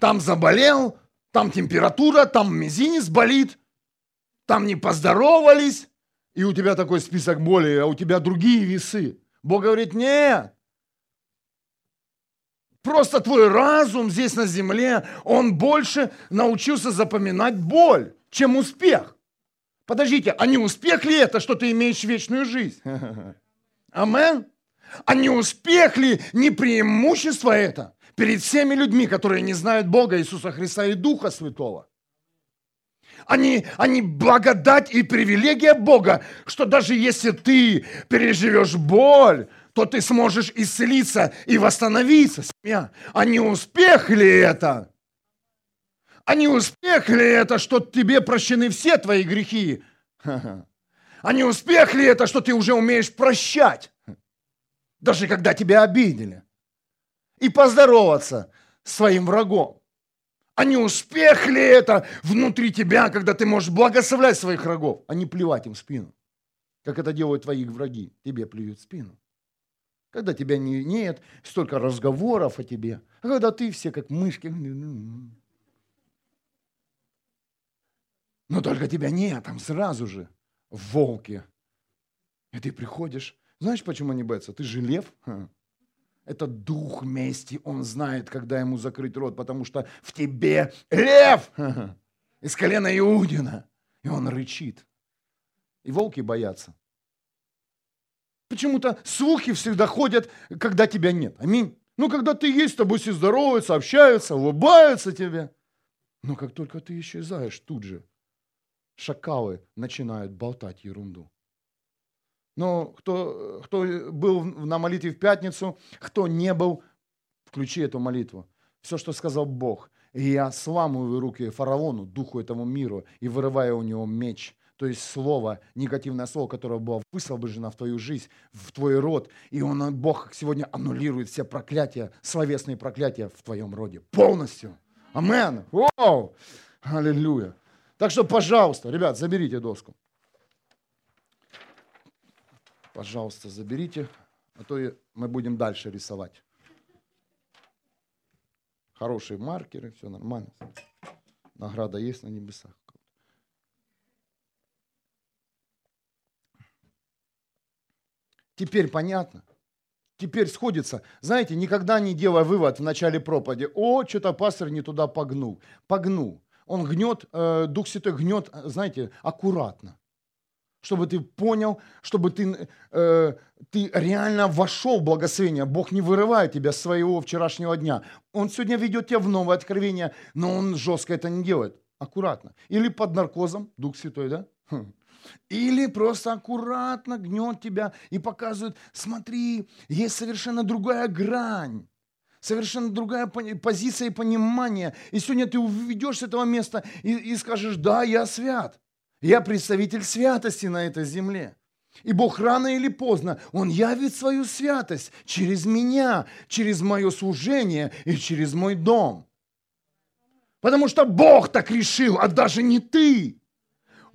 Speaker 1: там заболел, там температура, там мизинец болит, там не поздоровались, и у тебя такой список боли, а у тебя другие весы. Бог говорит, нет, Просто твой разум здесь на земле, он больше научился запоминать боль, чем успех. Подождите, а не успех ли это, что ты имеешь вечную жизнь? Амен? А не успех ли, не преимущество это перед всеми людьми, которые не знают Бога, Иисуса Христа и Духа Святого? Они, они благодать и привилегия Бога, что даже если ты переживешь боль, то ты сможешь исцелиться и восстановиться, семья. А не успех ли это? А не успех ли это, что тебе прощены все твои грехи? А не успех ли это, что ты уже умеешь прощать, даже когда тебя обидели? И поздороваться с своим врагом. А не успех ли это внутри тебя, когда ты можешь благословлять своих врагов, а не плевать им в спину? Как это делают твои враги, тебе плюют в спину. Когда тебя не, нет, столько разговоров о тебе, а когда ты все как мышки. Но только тебя нет, там сразу же волки. И ты приходишь. Знаешь, почему они боятся? Ты же лев. Это дух мести. Он знает, когда ему закрыть рот, потому что в тебе лев из колена Иудина. И он рычит. И волки боятся. Почему-то слухи всегда ходят, когда тебя нет. Аминь. Ну, когда ты есть, с тобой все здороваются, общаются, улыбаются тебе. Но как только ты исчезаешь, тут же шакалы начинают болтать ерунду. Но кто, кто был на молитве в пятницу, кто не был, включи эту молитву. Все, что сказал Бог. И я сламываю руки фараону, духу этому миру, и вырываю у него меч. То есть слово, негативное слово, которое было высвобождено в твою жизнь, в твой род. И он, Бог сегодня аннулирует все проклятия, словесные проклятия в твоем роде. Полностью. Амен. Вау! Аллилуйя. Так что, пожалуйста, ребят, заберите доску. Пожалуйста, заберите, а то мы будем дальше рисовать. Хорошие маркеры, все нормально. Награда есть на небесах. Теперь понятно, теперь сходится. Знаете, никогда не делай вывод в начале проповеди. О, что-то пастор не туда погнул. Погнул. Он гнет, э, Дух Святой гнет, знаете, аккуратно. Чтобы ты понял, чтобы ты, э, ты реально вошел в благословение. Бог не вырывает тебя с своего вчерашнего дня. Он сегодня ведет тебя в новое откровение, но Он жестко это не делает. Аккуратно. Или под наркозом, Дух Святой, да? Хм. Или просто аккуратно гнет тебя и показывает, смотри, есть совершенно другая грань, совершенно другая позиция и понимание. И сегодня ты уведешь с этого места и, и скажешь, да, я свят. Я представитель святости на этой земле. И Бог рано или поздно, Он явит свою святость через меня, через мое служение и через мой дом. Потому что Бог так решил, а даже не ты.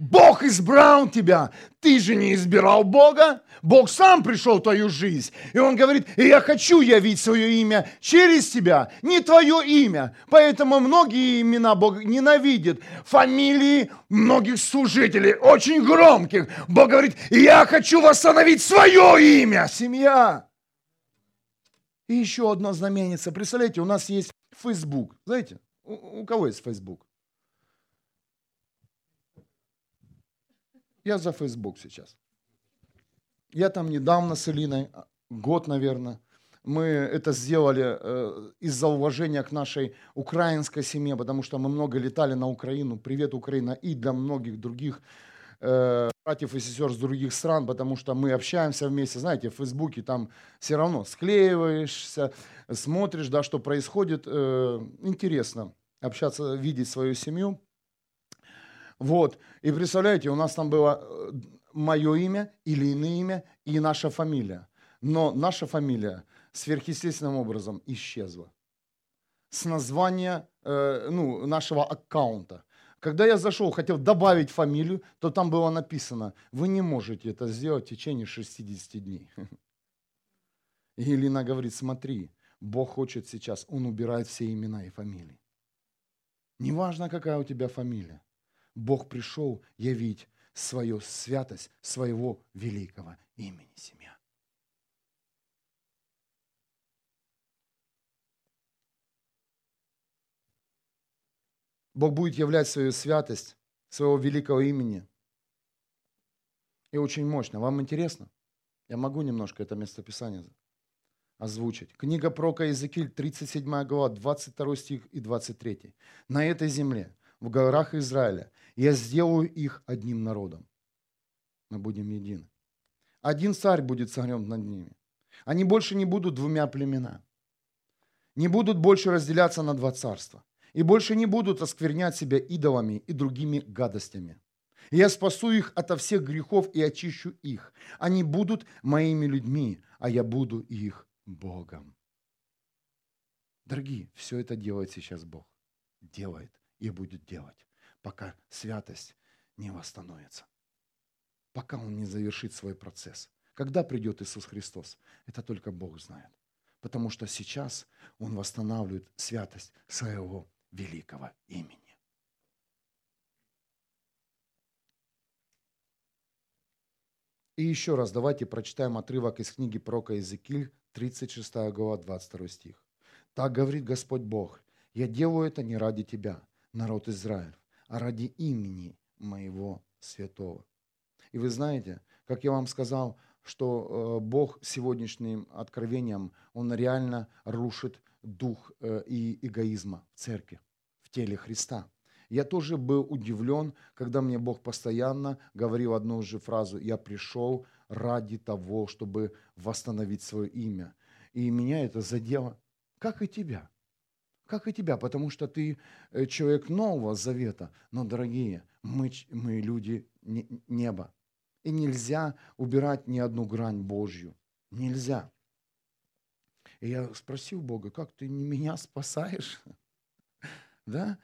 Speaker 1: Бог избрал тебя. Ты же не избирал Бога. Бог сам пришел в твою жизнь. И Он говорит, и я хочу явить свое имя через тебя, не твое имя. Поэтому многие имена Бог ненавидит. Фамилии многих служителей, очень громких. Бог говорит, я хочу восстановить свое имя, семья. И еще одно знаменица. Представляете, у нас есть Facebook. Знаете, у, у кого есть Facebook? Я за Facebook сейчас. Я там недавно с Элиной, а, год, наверное, мы это сделали э, из-за уважения к нашей украинской семье, потому что мы много летали на Украину. Привет, Украина, и для многих других э, братьев и сестер с других стран, потому что мы общаемся вместе. Знаете, в Фейсбуке там все равно склеиваешься, смотришь, да, что происходит. Э, интересно общаться, видеть свою семью. Вот. И представляете, у нас там было э, мое имя или иное имя и наша фамилия. Но наша фамилия сверхъестественным образом исчезла. С названия э, ну, нашего аккаунта. Когда я зашел, хотел добавить фамилию, то там было написано, вы не можете это сделать в течение 60 дней. И Елена говорит, смотри, Бог хочет сейчас, Он убирает все имена и фамилии. Неважно, какая у тебя фамилия. Бог пришел явить свою святость своего великого имени семья. Бог будет являть свою святость своего великого имени. И очень мощно. Вам интересно? Я могу немножко это местописание озвучить. Книга Прока Иезекииль, 37 глава, 22 стих и 23. «На этой земле, в горах Израиля, я сделаю их одним народом. Мы будем едины. Один царь будет царем над ними. Они больше не будут двумя племена. Не будут больше разделяться на два царства. И больше не будут осквернять себя идолами и другими гадостями. Я спасу их ото всех грехов и очищу их. Они будут моими людьми, а я буду их Богом. Дорогие, все это делает сейчас Бог. Делает и будет делать пока святость не восстановится, пока Он не завершит свой процесс. Когда придет Иисус Христос, это только Бог знает. Потому что сейчас Он восстанавливает святость своего великого имени. И еще раз давайте прочитаем отрывок из книги пророка Иезекииль, 36 глава, 22 стих. «Так говорит Господь Бог, я делаю это не ради тебя, народ Израиль, а ради имени моего святого. И вы знаете, как я вам сказал, что э, Бог сегодняшним откровением, Он реально рушит дух э, и эгоизма в церкви, в теле Христа. Я тоже был удивлен, когда мне Бог постоянно говорил одну же фразу «Я пришел ради того, чтобы восстановить свое имя». И меня это задело, как и тебя как и тебя, потому что ты э, человек Нового Завета. Но, дорогие, мы, мы люди неба. И нельзя убирать ни одну грань Божью. Нельзя. И я спросил Бога, как ты не меня спасаешь? Да?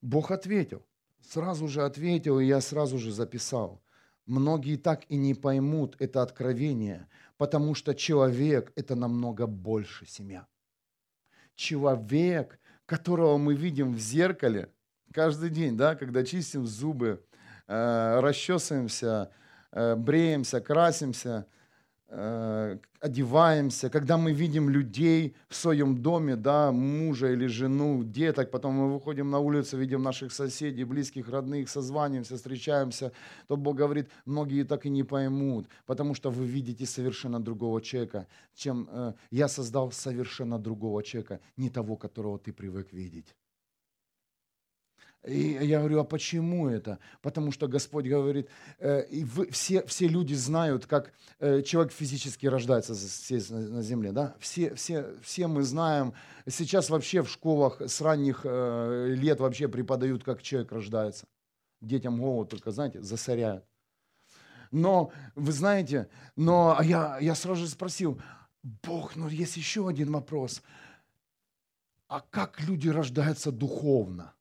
Speaker 1: Бог ответил. Сразу же ответил, и я сразу же записал. Многие так и не поймут это откровение, потому что человек – это намного больше семья человек, которого мы видим в зеркале каждый день, да, когда чистим зубы, э, расчесываемся, э, бреемся, красимся, одеваемся, когда мы видим людей в своем доме, да, мужа или жену, деток, потом мы выходим на улицу, видим наших соседей, близких, родных, созваниваемся, встречаемся, то Бог говорит, многие так и не поймут, потому что вы видите совершенно другого человека, чем э, я создал совершенно другого человека, не того, которого ты привык видеть. И я говорю, а почему это? Потому что Господь говорит, э, и вы, все, все люди знают, как э, человек физически рождается здесь на, на земле. Да? Все, все, все мы знаем, сейчас вообще в школах с ранних э, лет вообще преподают, как человек рождается. Детям голову только, знаете, засоряют. Но, вы знаете, но а я, я сразу же спросил, Бог, ну есть еще один вопрос. А как люди рождаются духовно?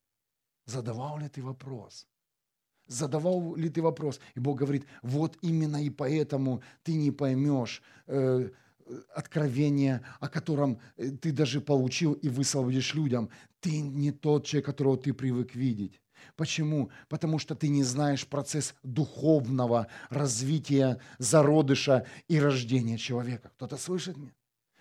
Speaker 1: Задавал ли ты вопрос? Задавал ли ты вопрос? И Бог говорит, вот именно и поэтому ты не поймешь э, откровение, о котором э, ты даже получил и высвободишь людям. Ты не тот человек, которого ты привык видеть. Почему? Потому что ты не знаешь процесс духовного развития зародыша и рождения человека. Кто-то слышит меня?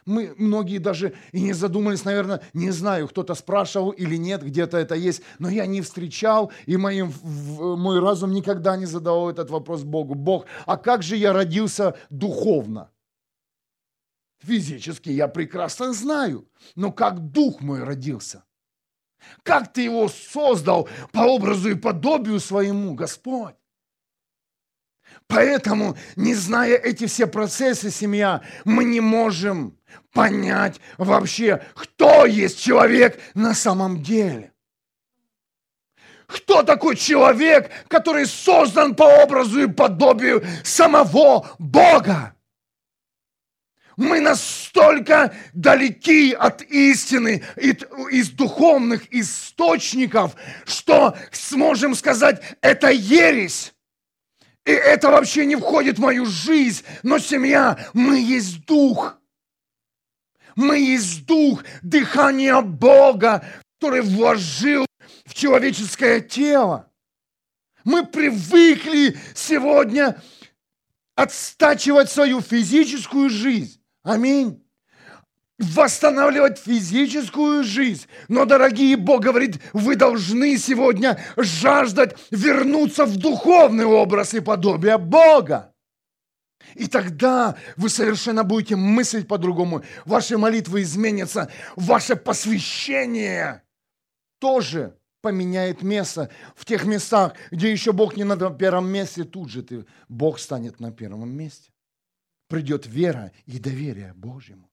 Speaker 1: Мы многие даже и не задумались, наверное, не знаю, кто-то спрашивал или нет, где-то это есть, но я не встречал, и моим, мой разум никогда не задавал этот вопрос Богу. Бог, а как же я родился духовно? Физически я прекрасно знаю, но как дух мой родился? Как ты его создал по образу и подобию своему, Господь? Поэтому, не зная эти все процессы, семья, мы не можем понять вообще, кто есть человек на самом деле. Кто такой человек, который создан по образу и подобию самого Бога? Мы настолько далеки от истины, из духовных источников, что сможем сказать, это ересь. И это вообще не входит в мою жизнь. Но семья, мы есть дух. Мы есть дух, дыхание Бога, который вложил в человеческое тело. Мы привыкли сегодня отстачивать свою физическую жизнь. Аминь восстанавливать физическую жизнь. Но, дорогие, Бог говорит, вы должны сегодня жаждать вернуться в духовный образ и подобие Бога. И тогда вы совершенно будете мыслить по-другому. Ваши молитвы изменятся. Ваше посвящение тоже поменяет место. В тех местах, где еще Бог не на первом месте, тут же ты, Бог станет на первом месте. Придет вера и доверие Божьему.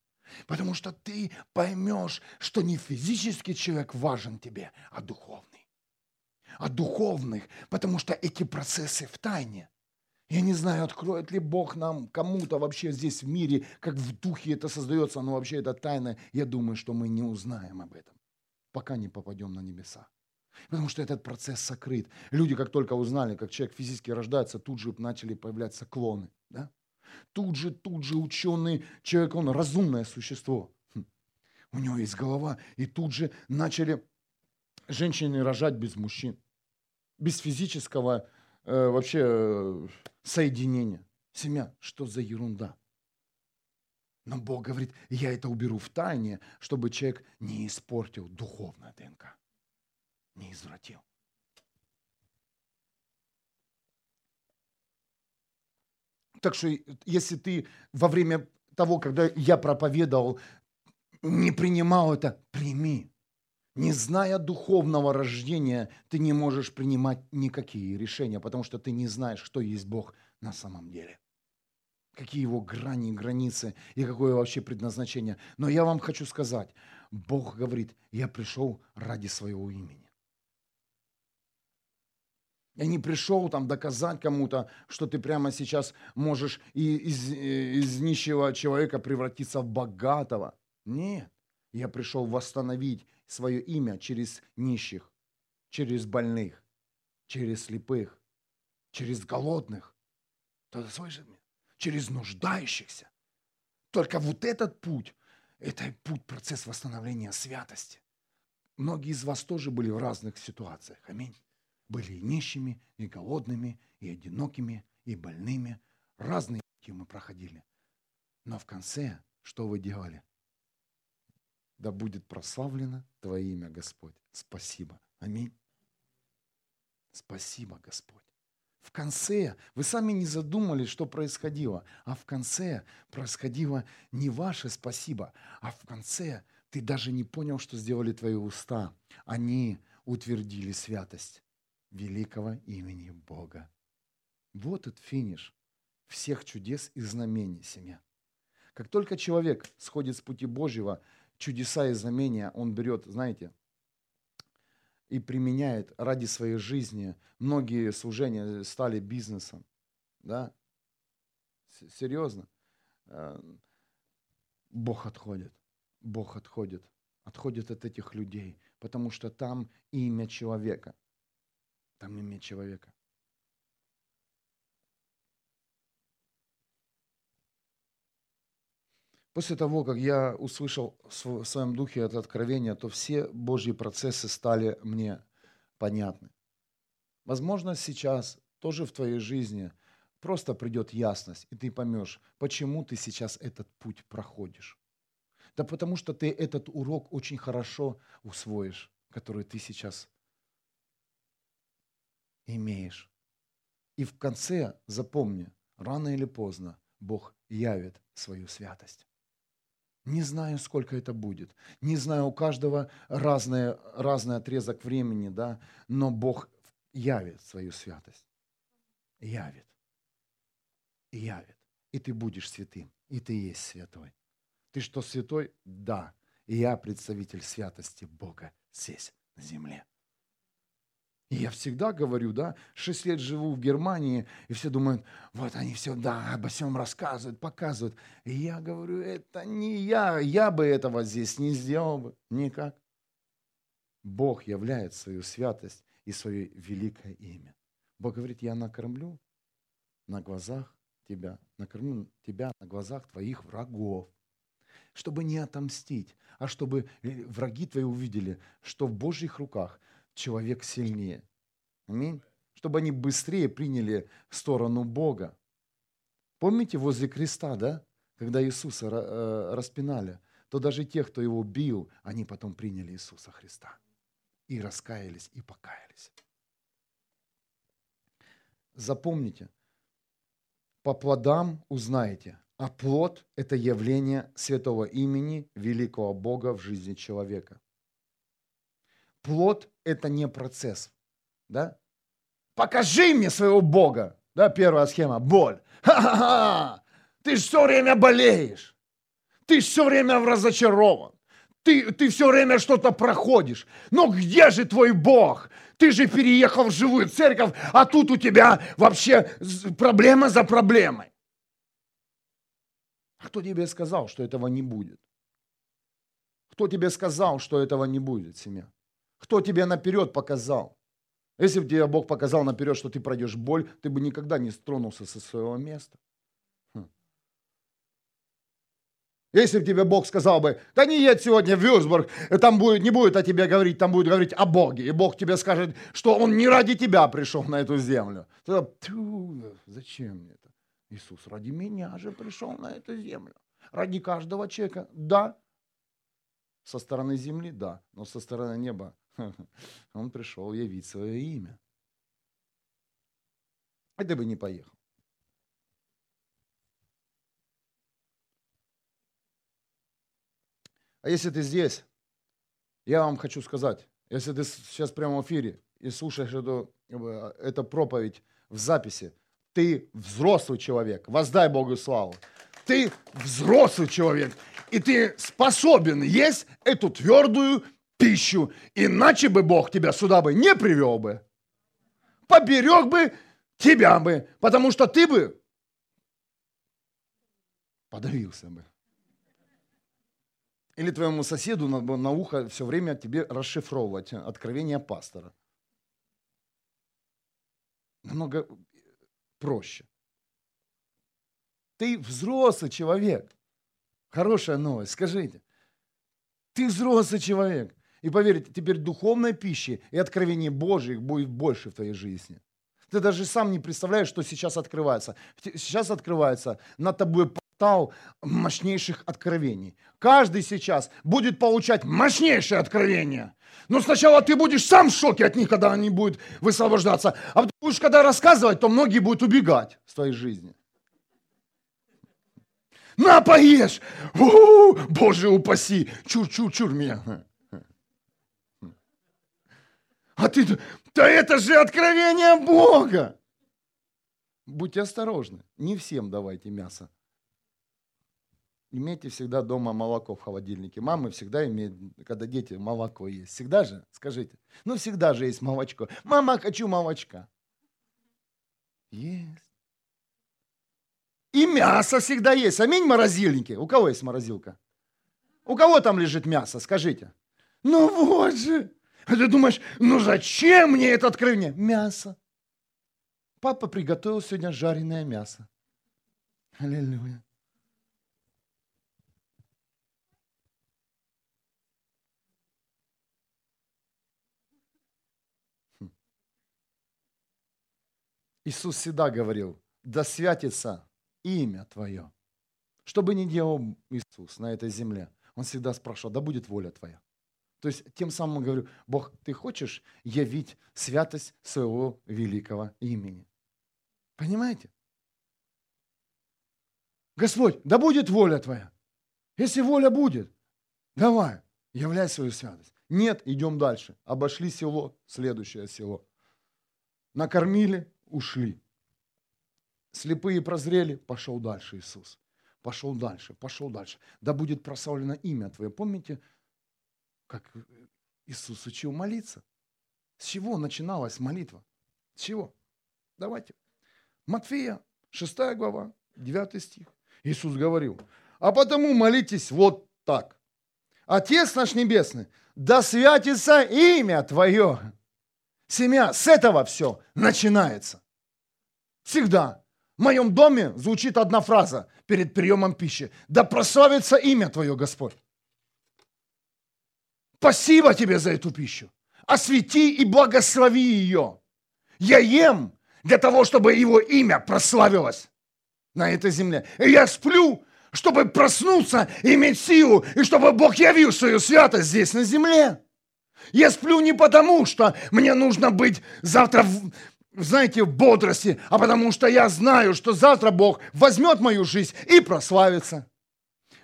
Speaker 1: Потому что ты поймешь, что не физический человек важен тебе, а духовный. А духовных, потому что эти процессы в тайне. Я не знаю, откроет ли Бог нам кому-то вообще здесь в мире, как в духе это создается, но вообще это тайна. Я думаю, что мы не узнаем об этом, пока не попадем на небеса. Потому что этот процесс сокрыт. Люди, как только узнали, как человек физически рождается, тут же начали появляться клоны. Да? Тут же, тут же ученый человек, он разумное существо. Хм. У него есть голова. И тут же начали женщины рожать без мужчин. Без физического э, вообще э, соединения. Семья, что за ерунда? Но Бог говорит, я это уберу в тайне, чтобы человек не испортил духовное ДНК, не извратил. Так что если ты во время того, когда я проповедовал, не принимал это, прими. Не зная духовного рождения, ты не можешь принимать никакие решения, потому что ты не знаешь, что есть Бог на самом деле. Какие его грани, границы и какое вообще предназначение. Но я вам хочу сказать, Бог говорит, я пришел ради своего имени. Я не пришел там доказать кому-то, что ты прямо сейчас можешь из, из нищего человека превратиться в богатого. Нет, я пришел восстановить свое имя через нищих, через больных, через слепых, через голодных. Кто-то слышит меня? Через нуждающихся. Только вот этот путь, это путь, процесс восстановления святости. Многие из вас тоже были в разных ситуациях. Аминь были и нищими, и голодными, и одинокими, и больными. Разные пути мы проходили. Но в конце, что вы делали? Да будет прославлено Твое имя, Господь. Спасибо. Аминь. Спасибо, Господь. В конце вы сами не задумались, что происходило, а в конце происходило не ваше спасибо, а в конце ты даже не понял, что сделали твои уста. Они утвердили святость великого имени Бога. Вот этот финиш всех чудес и знамений семья. Как только человек сходит с пути Божьего, чудеса и знамения он берет, знаете, и применяет ради своей жизни. Многие служения стали бизнесом. Да? Серьезно. Э, Бог отходит. Бог отходит. Отходит от этих людей, потому что там имя человека. Там имя человека. После того, как я услышал в своем духе это откровение, то все Божьи процессы стали мне понятны. Возможно, сейчас тоже в твоей жизни просто придет ясность, и ты поймешь, почему ты сейчас этот путь проходишь. Да потому что ты этот урок очень хорошо усвоишь, который ты сейчас имеешь. И в конце запомни, рано или поздно Бог явит свою святость. Не знаю, сколько это будет. Не знаю, у каждого разный, разный отрезок времени, да, но Бог явит свою святость. Явит. Явит. И ты будешь святым. И ты есть святой. Ты что, святой? Да. Я представитель святости Бога здесь, на земле. И я всегда говорю, да, шесть лет живу в Германии, и все думают, вот они все, да, обо всем рассказывают, показывают. И я говорю, это не я, я бы этого здесь не сделал бы, никак. Бог являет свою святость и свое великое имя. Бог говорит, я накормлю на глазах тебя, накормлю тебя на глазах твоих врагов, чтобы не отомстить, а чтобы враги твои увидели, что в Божьих руках – человек сильнее. Аминь. Чтобы они быстрее приняли сторону Бога. Помните возле креста, да? Когда Иисуса э, распинали, то даже те, кто его бил, они потом приняли Иисуса Христа. И раскаялись, и покаялись. Запомните, по плодам узнаете, а плод – это явление святого имени великого Бога в жизни человека. Плод – это не процесс. Да? Покажи мне своего Бога. Да, первая схема – боль. Ха-ха-ха! Ты все время болеешь. Ты все время разочарован. Ты, ты все время что-то проходишь. Но где же твой Бог? Ты же переехал в живую церковь, а тут у тебя вообще проблема за проблемой. А кто тебе сказал, что этого не будет? Кто тебе сказал, что этого не будет, семья? Кто тебе наперед показал? Если бы тебе Бог показал наперед, что ты пройдешь боль, ты бы никогда не стронулся со своего места. Хм. Если бы тебе Бог сказал бы, да не едь сегодня в Вюрсбург, там будет, не будет о тебе говорить, там будет говорить о Боге. И Бог тебе скажет, что Он не ради тебя пришел на эту землю. Тогда, зачем мне это? Иисус ради меня же пришел на эту землю. Ради каждого человека, да. Со стороны земли, да, но со стороны неба Он пришел явить свое имя. А ты бы не поехал. А если ты здесь, я вам хочу сказать, если ты сейчас прямо в эфире и слушаешь эту, эту проповедь в записи, ты взрослый человек, воздай Богу славу. Ты взрослый человек, и ты способен есть эту твердую пищу, иначе бы Бог тебя сюда бы не привел бы. Поберег бы тебя бы, потому что ты бы подавился бы. Или твоему соседу надо на ухо все время тебе расшифровывать откровение пастора. Намного проще. Ты взрослый человек. Хорошая новость, скажите. Ты взрослый человек. И поверьте, теперь духовной пищи и откровений Божьих будет больше в твоей жизни. Ты даже сам не представляешь, что сейчас открывается. Сейчас открывается над тобой стал мощнейших откровений. Каждый сейчас будет получать мощнейшее откровение. Но сначала ты будешь сам в шоке от них, когда они будут высвобождаться. А будешь, когда рассказывать, то многие будут убегать с твоей жизни. На, поешь! У-у-у, Боже упаси! Чур-чур-чур меня. А ты, да это же откровение Бога! Будьте осторожны, не всем давайте мясо. Имейте всегда дома молоко в холодильнике. Мамы всегда имеют, когда дети молоко есть. Всегда же, скажите. Ну, всегда же есть молочко. Мама, хочу молочка. Есть. И мясо всегда есть. Аминь, морозильники. У кого есть морозилка? У кого там лежит мясо, скажите? Ну вот же. А ты думаешь, ну зачем мне это откровение? Мясо. Папа приготовил сегодня жареное мясо. Аллилуйя. Хм. Иисус всегда говорил, да святится имя Твое. Что бы ни делал Иисус на этой земле, Он всегда спрашивал, да будет воля Твоя. То есть тем самым говорю, Бог, ты хочешь явить святость своего великого имени. Понимаете? Господь, да будет воля Твоя. Если воля будет, давай, являй свою святость. Нет, идем дальше. Обошли село, следующее село. Накормили, ушли. Слепые прозрели, пошел дальше Иисус. Пошел дальше, пошел дальше. Да будет прославлено имя Твое. Помните, как Иисус учил молиться? С чего начиналась молитва? С чего? Давайте. Матфея, 6 глава, 9 стих. Иисус говорил, а потому молитесь вот так. Отец наш Небесный, да святится имя Твое. Семья, с этого все начинается. Всегда. В моем доме звучит одна фраза перед приемом пищи. Да прославится имя Твое, Господь. Спасибо Тебе за эту пищу. Освети и благослови ее. Я ем для того, чтобы Его имя прославилось на этой земле. И я сплю, чтобы проснуться, иметь силу, и чтобы Бог явил свою святость здесь на земле. Я сплю не потому, что мне нужно быть завтра знаете, в бодрости, а потому что я знаю, что завтра Бог возьмет мою жизнь и прославится.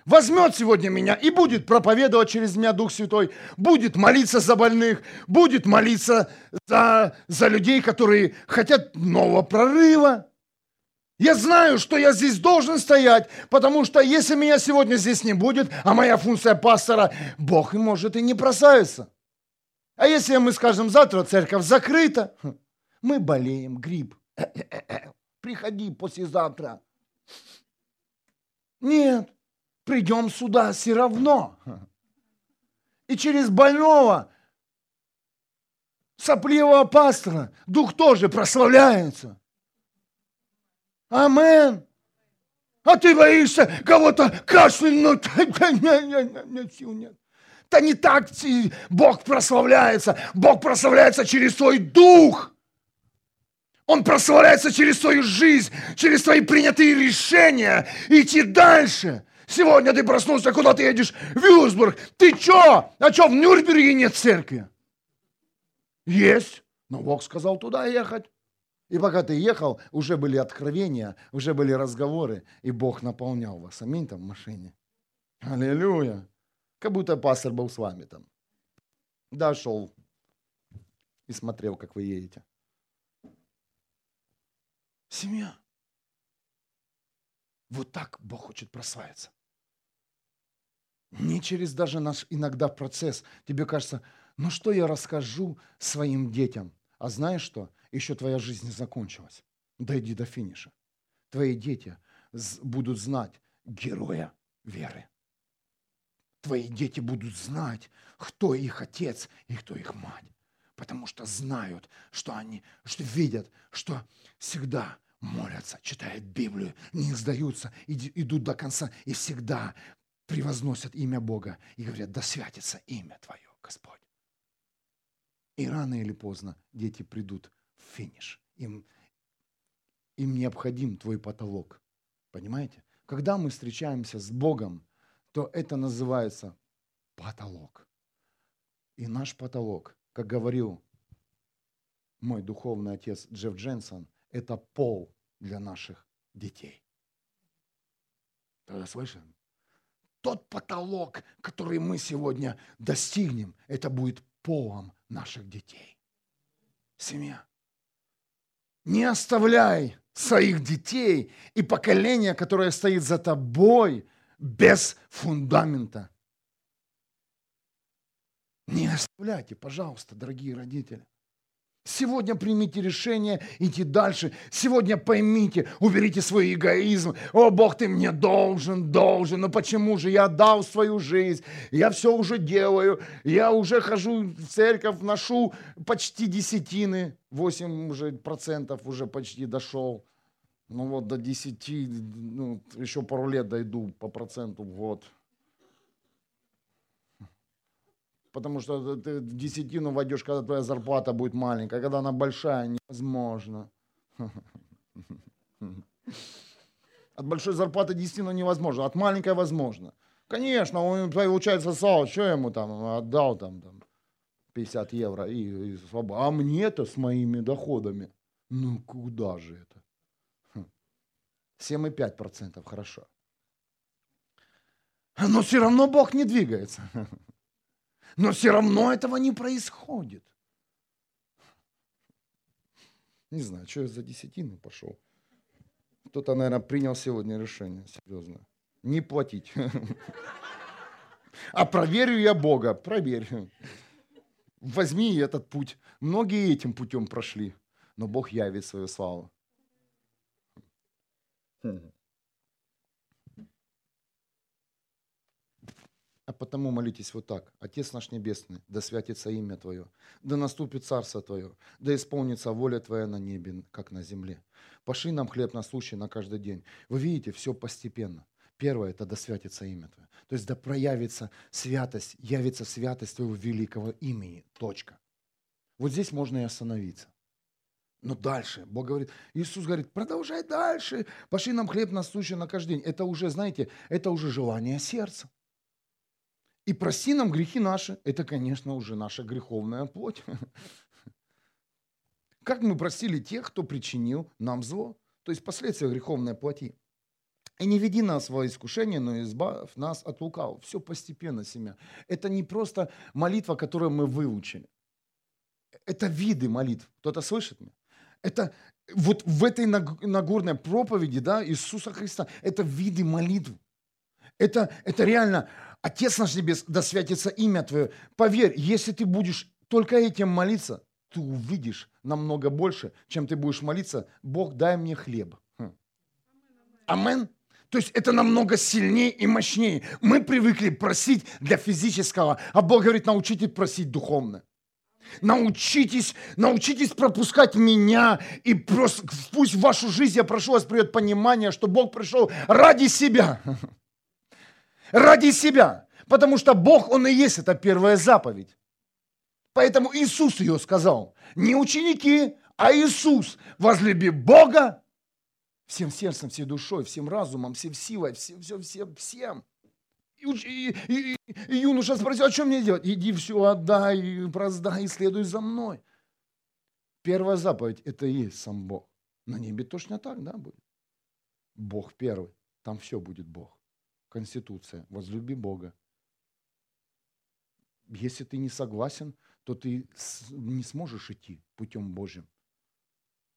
Speaker 1: Возьмет сегодня меня и будет проповедовать через меня Дух Святой, будет молиться за больных, будет молиться за, за людей, которые хотят нового прорыва. Я знаю, что я здесь должен стоять, потому что если меня сегодня здесь не будет, а моя функция пастора, Бог может и не прославиться. А если мы скажем, завтра церковь закрыта, мы болеем, грипп. Приходи послезавтра. Нет, придем сюда все равно. И через больного, сопливого пастора дух тоже прославляется. Амен. А ты боишься кого-то кашлянуть? Нет, сил нет. Да не так Бог прославляется. Бог прославляется через свой дух. Он прославляется через свою жизнь, через свои принятые решения. Идти дальше. Сегодня ты проснулся, куда ты едешь? В Вюрсбург. Ты чё? А чё, в Нюрнберге нет церкви? Есть. Но Бог сказал туда ехать. И пока ты ехал, уже были откровения, уже были разговоры, и Бог наполнял вас. Аминь там в машине. Аллилуйя. Как будто пастор был с вами там. Дошел и смотрел, как вы едете. Семья. Вот так Бог хочет прославиться. Не через даже наш иногда процесс. Тебе кажется, ну что я расскажу своим детям? А знаешь что? Еще твоя жизнь не закончилась. Дойди до финиша. Твои дети будут знать героя веры. Твои дети будут знать, кто их отец и кто их мать. Потому что знают, что они, что видят, что всегда молятся, читают Библию, не сдаются, идут до конца и всегда превозносят имя Бога и говорят, да святится имя Твое, Господь. И рано или поздно дети придут в финиш. Им, им необходим Твой потолок. Понимаете? Когда мы встречаемся с Богом, то это называется потолок. И наш потолок, как говорил мой духовный отец Джефф Дженсон, это пол для наших детей. Тогда слышим? Тот потолок, который мы сегодня достигнем, это будет полом наших детей. Семья. Не оставляй своих детей и поколение, которое стоит за тобой, без фундамента. Не оставляйте, пожалуйста, дорогие родители. Сегодня примите решение идти дальше. Сегодня поймите, уберите свой эгоизм. О, Бог, ты мне должен, должен. Но почему же? Я дал свою жизнь. Я все уже делаю. Я уже хожу в церковь, ношу почти десятины. 8 уже процентов уже почти дошел. Ну вот до 10, ну, еще пару лет дойду по проценту в год. Потому что ты десятину войдешь, когда твоя зарплата будет маленькая, когда она большая, невозможно. От большой зарплаты десятину невозможно, от маленькой возможно. Конечно, он получается сало, что ему там отдал там, там 50 евро и, и свобода. А мне-то с моими доходами, ну куда же это? 7,5% хорошо. Но все равно Бог не двигается. Но все равно этого не происходит. Не знаю, что я за десятину пошел. Кто-то, наверное, принял сегодня решение, серьезно. Не платить. А проверю я Бога, проверь. Возьми этот путь. Многие этим путем прошли, но Бог явит свою славу. А потому молитесь вот так. Отец наш Небесный, да святится имя Твое, да наступит Царство Твое, да исполнится воля Твоя на небе, как на земле. Пошли нам хлеб на случай на каждый день. Вы видите, все постепенно. Первое – это да святится имя Твое. То есть да проявится святость, явится святость Твоего великого имени. Точка. Вот здесь можно и остановиться. Но дальше, Бог говорит, Иисус говорит, продолжай дальше, пошли нам хлеб на случай на каждый день. Это уже, знаете, это уже желание сердца. И прости нам грехи наши. Это, конечно, уже наша греховная плоть. Как мы простили тех, кто причинил нам зло? То есть последствия греховной плоти. И не веди нас во искушение, но избавь нас от лукавого. Все постепенно, семья. Это не просто молитва, которую мы выучили. Это виды молитв. Кто-то слышит меня? Это вот в этой Нагорной проповеди да, Иисуса Христа, это виды молитв. Это, это реально Отец наш Небес, да святится имя Твое. Поверь, если ты будешь только этим молиться, ты увидишь намного больше, чем ты будешь молиться, Бог, дай мне хлеб. Хм. Амен. То есть это намного сильнее и мощнее. Мы привыкли просить для физического, а Бог говорит, научитесь просить духовно. Научитесь, научитесь пропускать меня, и просто, пусть в вашу жизнь, я прошу вас, придет понимание, что Бог пришел ради себя. Ради себя. Потому что Бог, Он и есть эта первая заповедь. Поэтому Иисус ее сказал. Не ученики, а Иисус. Возлюби Бога всем сердцем, всей душой, всем разумом, всем силой, всем, всем, всем, всем. И, и, и, и юноша спросил, а что мне делать? Иди все отдай, проздай, следуй за мной. Первая заповедь – это и есть сам Бог. На небе точно так, да, будет? Бог первый. Там все будет Бог. Конституция. Возлюби Бога. Если ты не согласен, то ты не сможешь идти путем Божьим.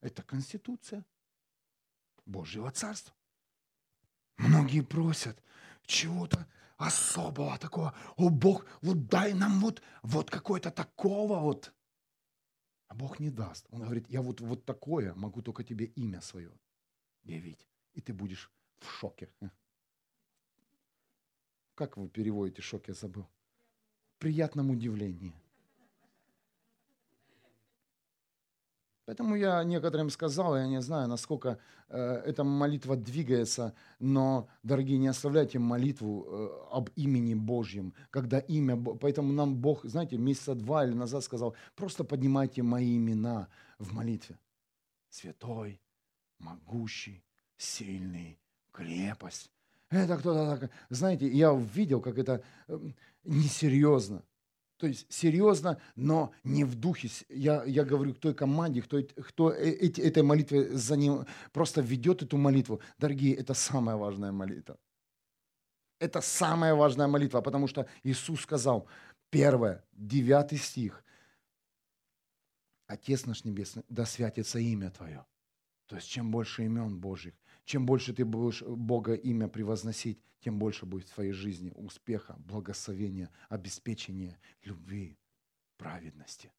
Speaker 1: Это Конституция Божьего Царства. Многие просят чего-то особого такого. О, Бог, вот дай нам вот, вот какое-то такого вот. А Бог не даст. Он говорит, я вот, вот такое могу только тебе имя свое явить. И ты будешь в шоке. Как вы переводите шок, я забыл? Приятном удивлении. Поэтому я некоторым сказал, я не знаю, насколько э, эта молитва двигается, но, дорогие, не оставляйте молитву э, об имени Божьем, когда имя, поэтому нам Бог, знаете, месяца два или назад сказал, просто поднимайте мои имена в молитве. Святой, могущий, сильный, крепость, Это кто-то так. Знаете, я видел, как это эм, несерьезно. То есть серьезно, но не в духе. Я, я говорю к той команде, кто, кто э, эти, этой молитвой за ним просто ведет эту молитву. Дорогие, это самая важная молитва. Это самая важная молитва, потому что Иисус сказал, первое, девятый стих, Отец наш Небесный, да святится имя Твое. То есть чем больше имен Божьих, чем больше ты будешь Бога имя превозносить, тем больше будет в твоей жизни успеха, благословения, обеспечения, любви, праведности.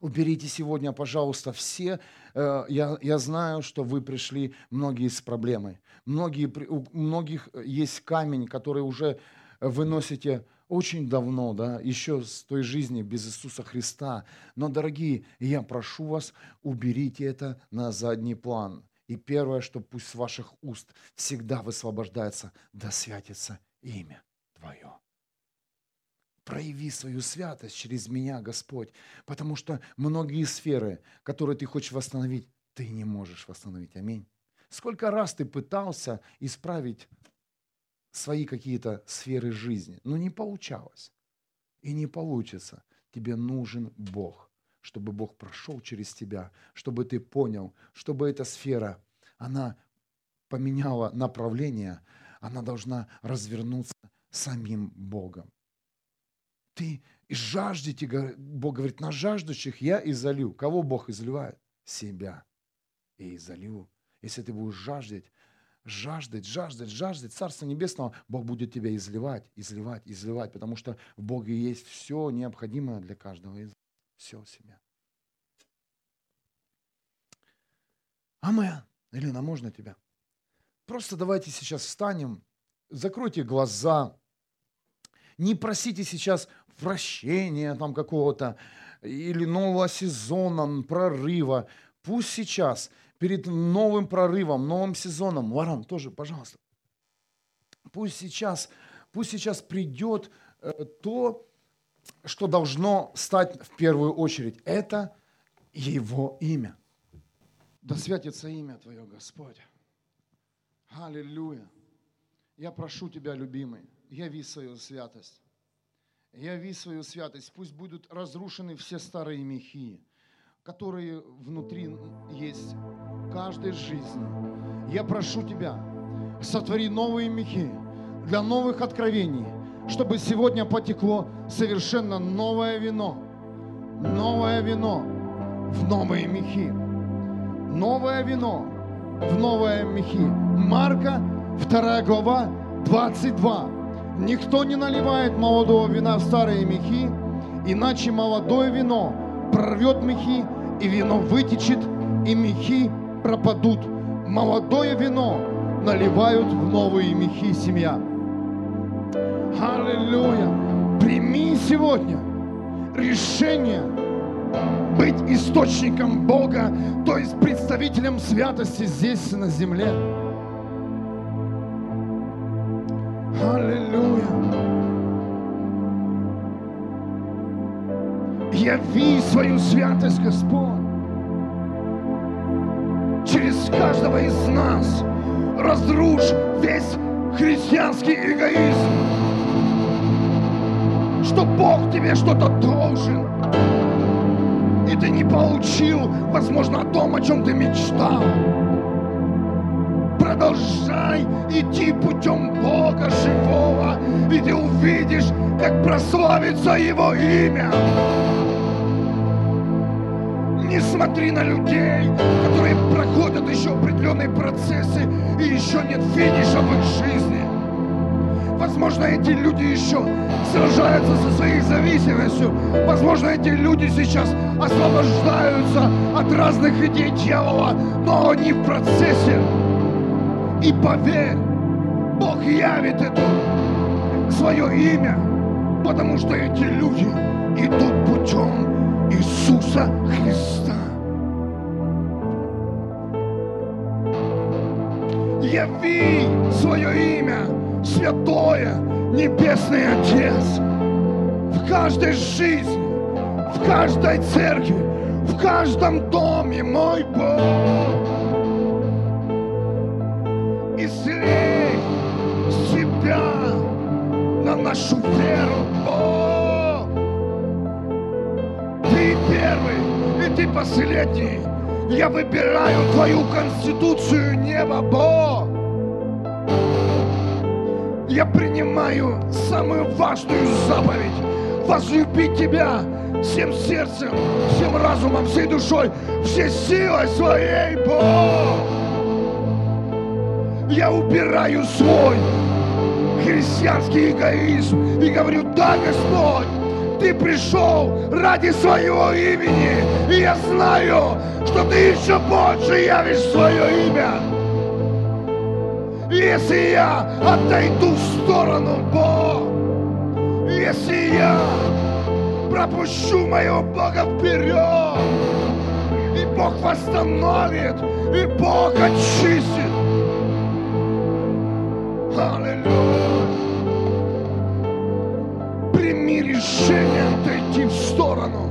Speaker 1: Уберите сегодня, пожалуйста, все. Э, я, я знаю, что вы пришли многие с проблемой. Многие, у многих есть камень, который уже вы носите очень давно, да, еще с той жизни без Иисуса Христа. Но, дорогие, я прошу вас, уберите это на задний план. И первое, что пусть с ваших уст всегда высвобождается, да святится имя Твое. Прояви свою святость через меня, Господь, потому что многие сферы, которые ты хочешь восстановить, ты не можешь восстановить. Аминь. Сколько раз ты пытался исправить свои какие-то сферы жизни, но не получалось. И не получится. Тебе нужен Бог чтобы Бог прошел через тебя, чтобы ты понял, чтобы эта сфера, она поменяла направление, она должна развернуться самим Богом. Ты жаждете, Бог говорит, на жаждущих я изолью. Кого Бог изливает? Себя. И изолью. Если ты будешь жаждать, жаждать, жаждать, жаждать Царства Небесного, Бог будет тебя изливать, изливать, изливать, потому что в Боге есть все необходимое для каждого из все в себе. Амен. Елена, можно тебя? Просто давайте сейчас встанем, закройте глаза, не просите сейчас прощения там какого-то или нового сезона, прорыва. Пусть сейчас, перед новым прорывом, новым сезоном, Варан, тоже, пожалуйста, пусть сейчас, пусть сейчас придет э, то, что должно стать в первую очередь. Это Его имя. Да святится имя Твое, Господь. Аллилуйя. Я прошу Тебя, любимый, яви свою святость. Яви свою святость. Пусть будут разрушены все старые мехи, которые внутри есть каждой жизни. Я прошу Тебя, сотвори новые мехи для новых откровений, чтобы сегодня потекло совершенно новое вино. Новое вино в новые мехи. Новое вино в новые мехи. Марка, 2 глава, 22. Никто не наливает молодого вина в старые мехи, иначе молодое вино прорвет мехи, и вино вытечет, и мехи пропадут. Молодое вино наливают в новые мехи семья. Аллилуйя! Прими сегодня решение быть источником Бога, то есть представителем святости здесь на земле. Аллилуйя! Яви свою святость, Господь, через каждого из нас. Разрушь весь христианский эгоизм что Бог тебе что-то должен. И ты не получил, возможно, о том, о чем ты мечтал. Продолжай идти путем Бога живого, и ты увидишь, как прославится Его имя. Не смотри на людей, которые проходят еще определенные процессы, и еще нет финиша в их жизни. Возможно, эти люди еще сражаются со своей зависимостью. Возможно, эти люди сейчас освобождаются от разных идей дьявола, но они в процессе. И поверь, Бог явит это свое имя, потому что эти люди идут путем Иисуса Христа. Яви свое имя святое, небесный Отец, в каждой жизни, в каждой церкви, в каждом доме, мой Бог. Излей себя на
Speaker 2: нашу веру, Бог. Ты первый, и ты последний. Я выбираю твою конституцию неба, Бог. Я принимаю самую важную заповедь возлюбить тебя всем сердцем, всем разумом, всей душой, всей силой своей, Бог. Я убираю свой христианский эгоизм и говорю, да, Господь, ты пришел ради своего имени, и я знаю, что ты еще больше явишь свое имя. Если я отойду в сторону, Бог, если я пропущу моего Бога вперед, и Бог восстановит, и Бог очистит. Аллилуйя. Прими решение отойти в сторону.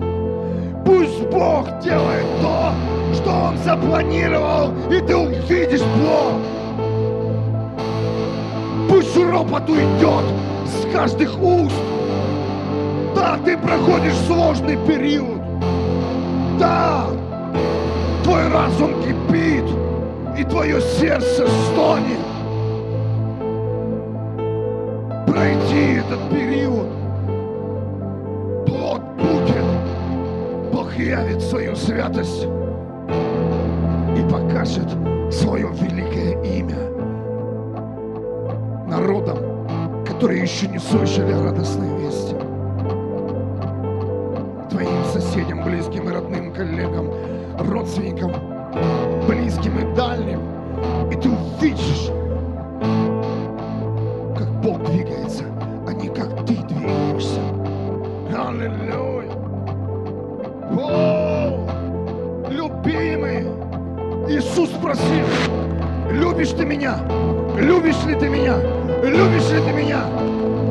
Speaker 2: Пусть Бог делает то, что Он запланировал, и ты увидишь Бог. Ропот уйдет с каждых уст. Да, ты проходишь сложный период. Да, твой разум кипит, и твое сердце стонет. Пройди этот период. Плод будет. Бог явит свою святость и покажет свое великое имя народам, которые еще не слышали радостной вести. Твоим соседям, близким и родным коллегам, родственникам, близким и дальним. И ты увидишь, как Бог двигается, а не как ты двигаешься. Аллилуйя! О, любимый! Иисус спросил, любишь ты меня? Любишь ли ты меня? Любишь ли ты меня?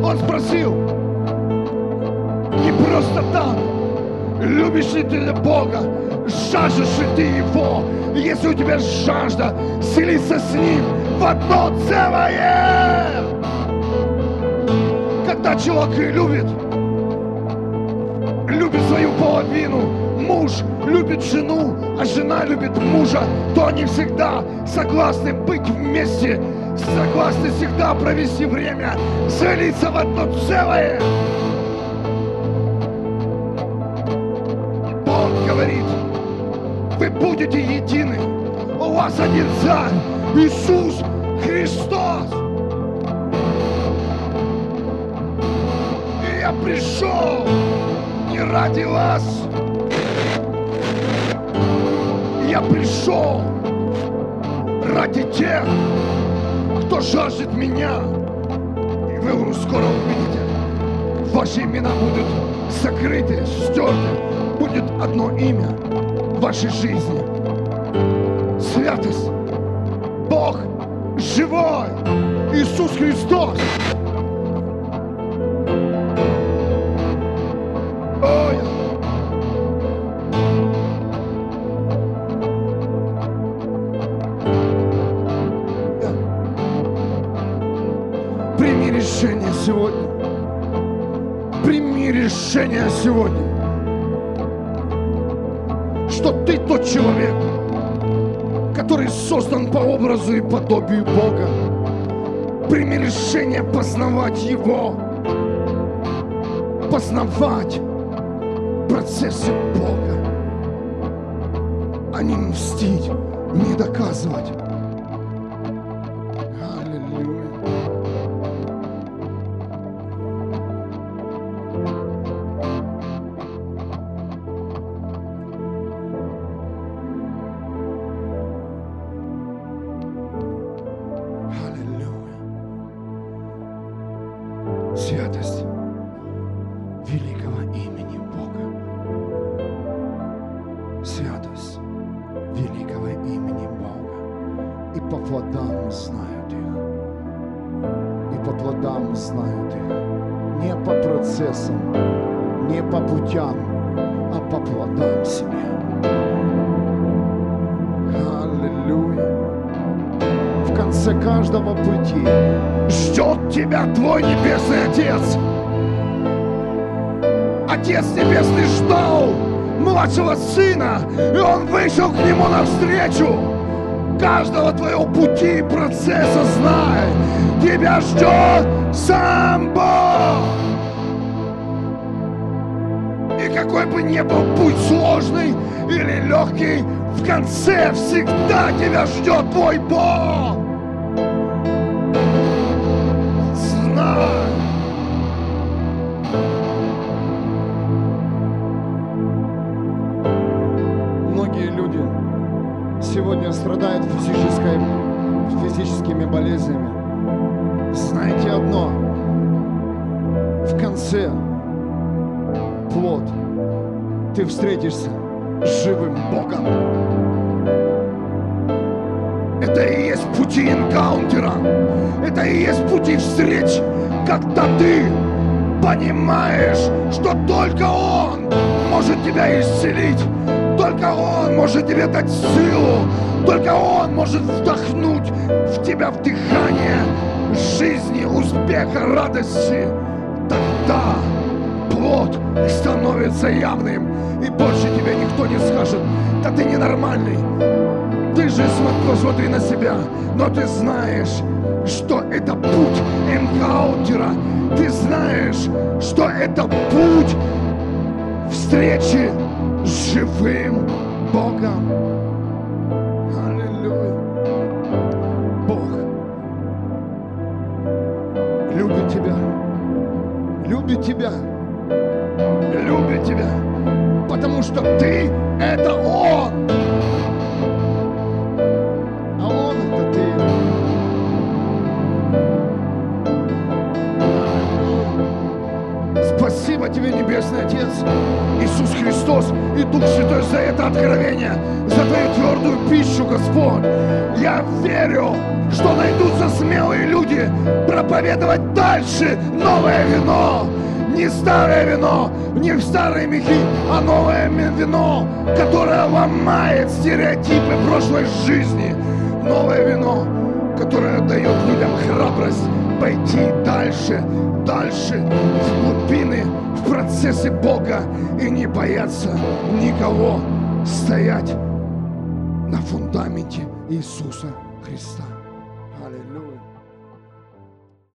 Speaker 2: Он спросил, не просто так. Любишь ли ты Бога? Жаждешь ли ты Его? Если у тебя жажда, селиться с Ним в одно целое. Когда человек любит, любит свою половину, муж любит жену, а жена любит мужа, то они всегда согласны быть вместе, согласны всегда провести время, слиться в одно целое. Бог говорит, вы будете едины, у вас один царь, Иисус Христос. И я пришел не ради вас. Я пришел ради тех, кто жаждет меня. И вы его скоро увидите. Ваши имена будут закрыты, стерты. Будет одно имя в вашей жизни. Святость. Бог живой. Иисус Христос. Сегодня. Что ты тот человек, который создан по образу и подобию Бога. Прими решение познавать Его. Познавать процессы Бога. А не мстить, не доказывать. Бы ни был путь сложный или легкий, в конце всегда тебя ждет твой Бог. Знай.
Speaker 1: Многие люди сегодня страдают физической, физическими болезнями. Знаете одно, в конце плод ты встретишься с живым Богом.
Speaker 2: Это и есть пути энкаунтера. Это и есть пути встреч, когда ты понимаешь, что только Он может тебя исцелить. Только Он может тебе дать силу. Только Он может вдохнуть в тебя вдыхание жизни, успеха, радости. Тогда плод становится явным. И больше тебе никто не скажет, да ты ненормальный. Ты же смо- посмотри на себя, но ты знаешь, что это путь энкаунтера. Ты знаешь, что это путь встречи с живым Богом. Аллилуйя. Бог любит тебя. Любит тебя. Любит тебя. Потому что ты — это Он.
Speaker 1: А Он это ты.
Speaker 2: Спасибо тебе, Небесный Отец, Иисус Христос и Дух Святой за это откровение, за твою твердую пищу, Господь. Я верю, что найдутся смелые люди проповедовать дальше новое вино. Не старое вино, не в старые мехи, а новое вино, которое ломает стереотипы прошлой жизни. Новое вино, которое дает людям храбрость пойти дальше, дальше, в глубины, в процессе Бога и не бояться никого стоять на фундаменте Иисуса Христа.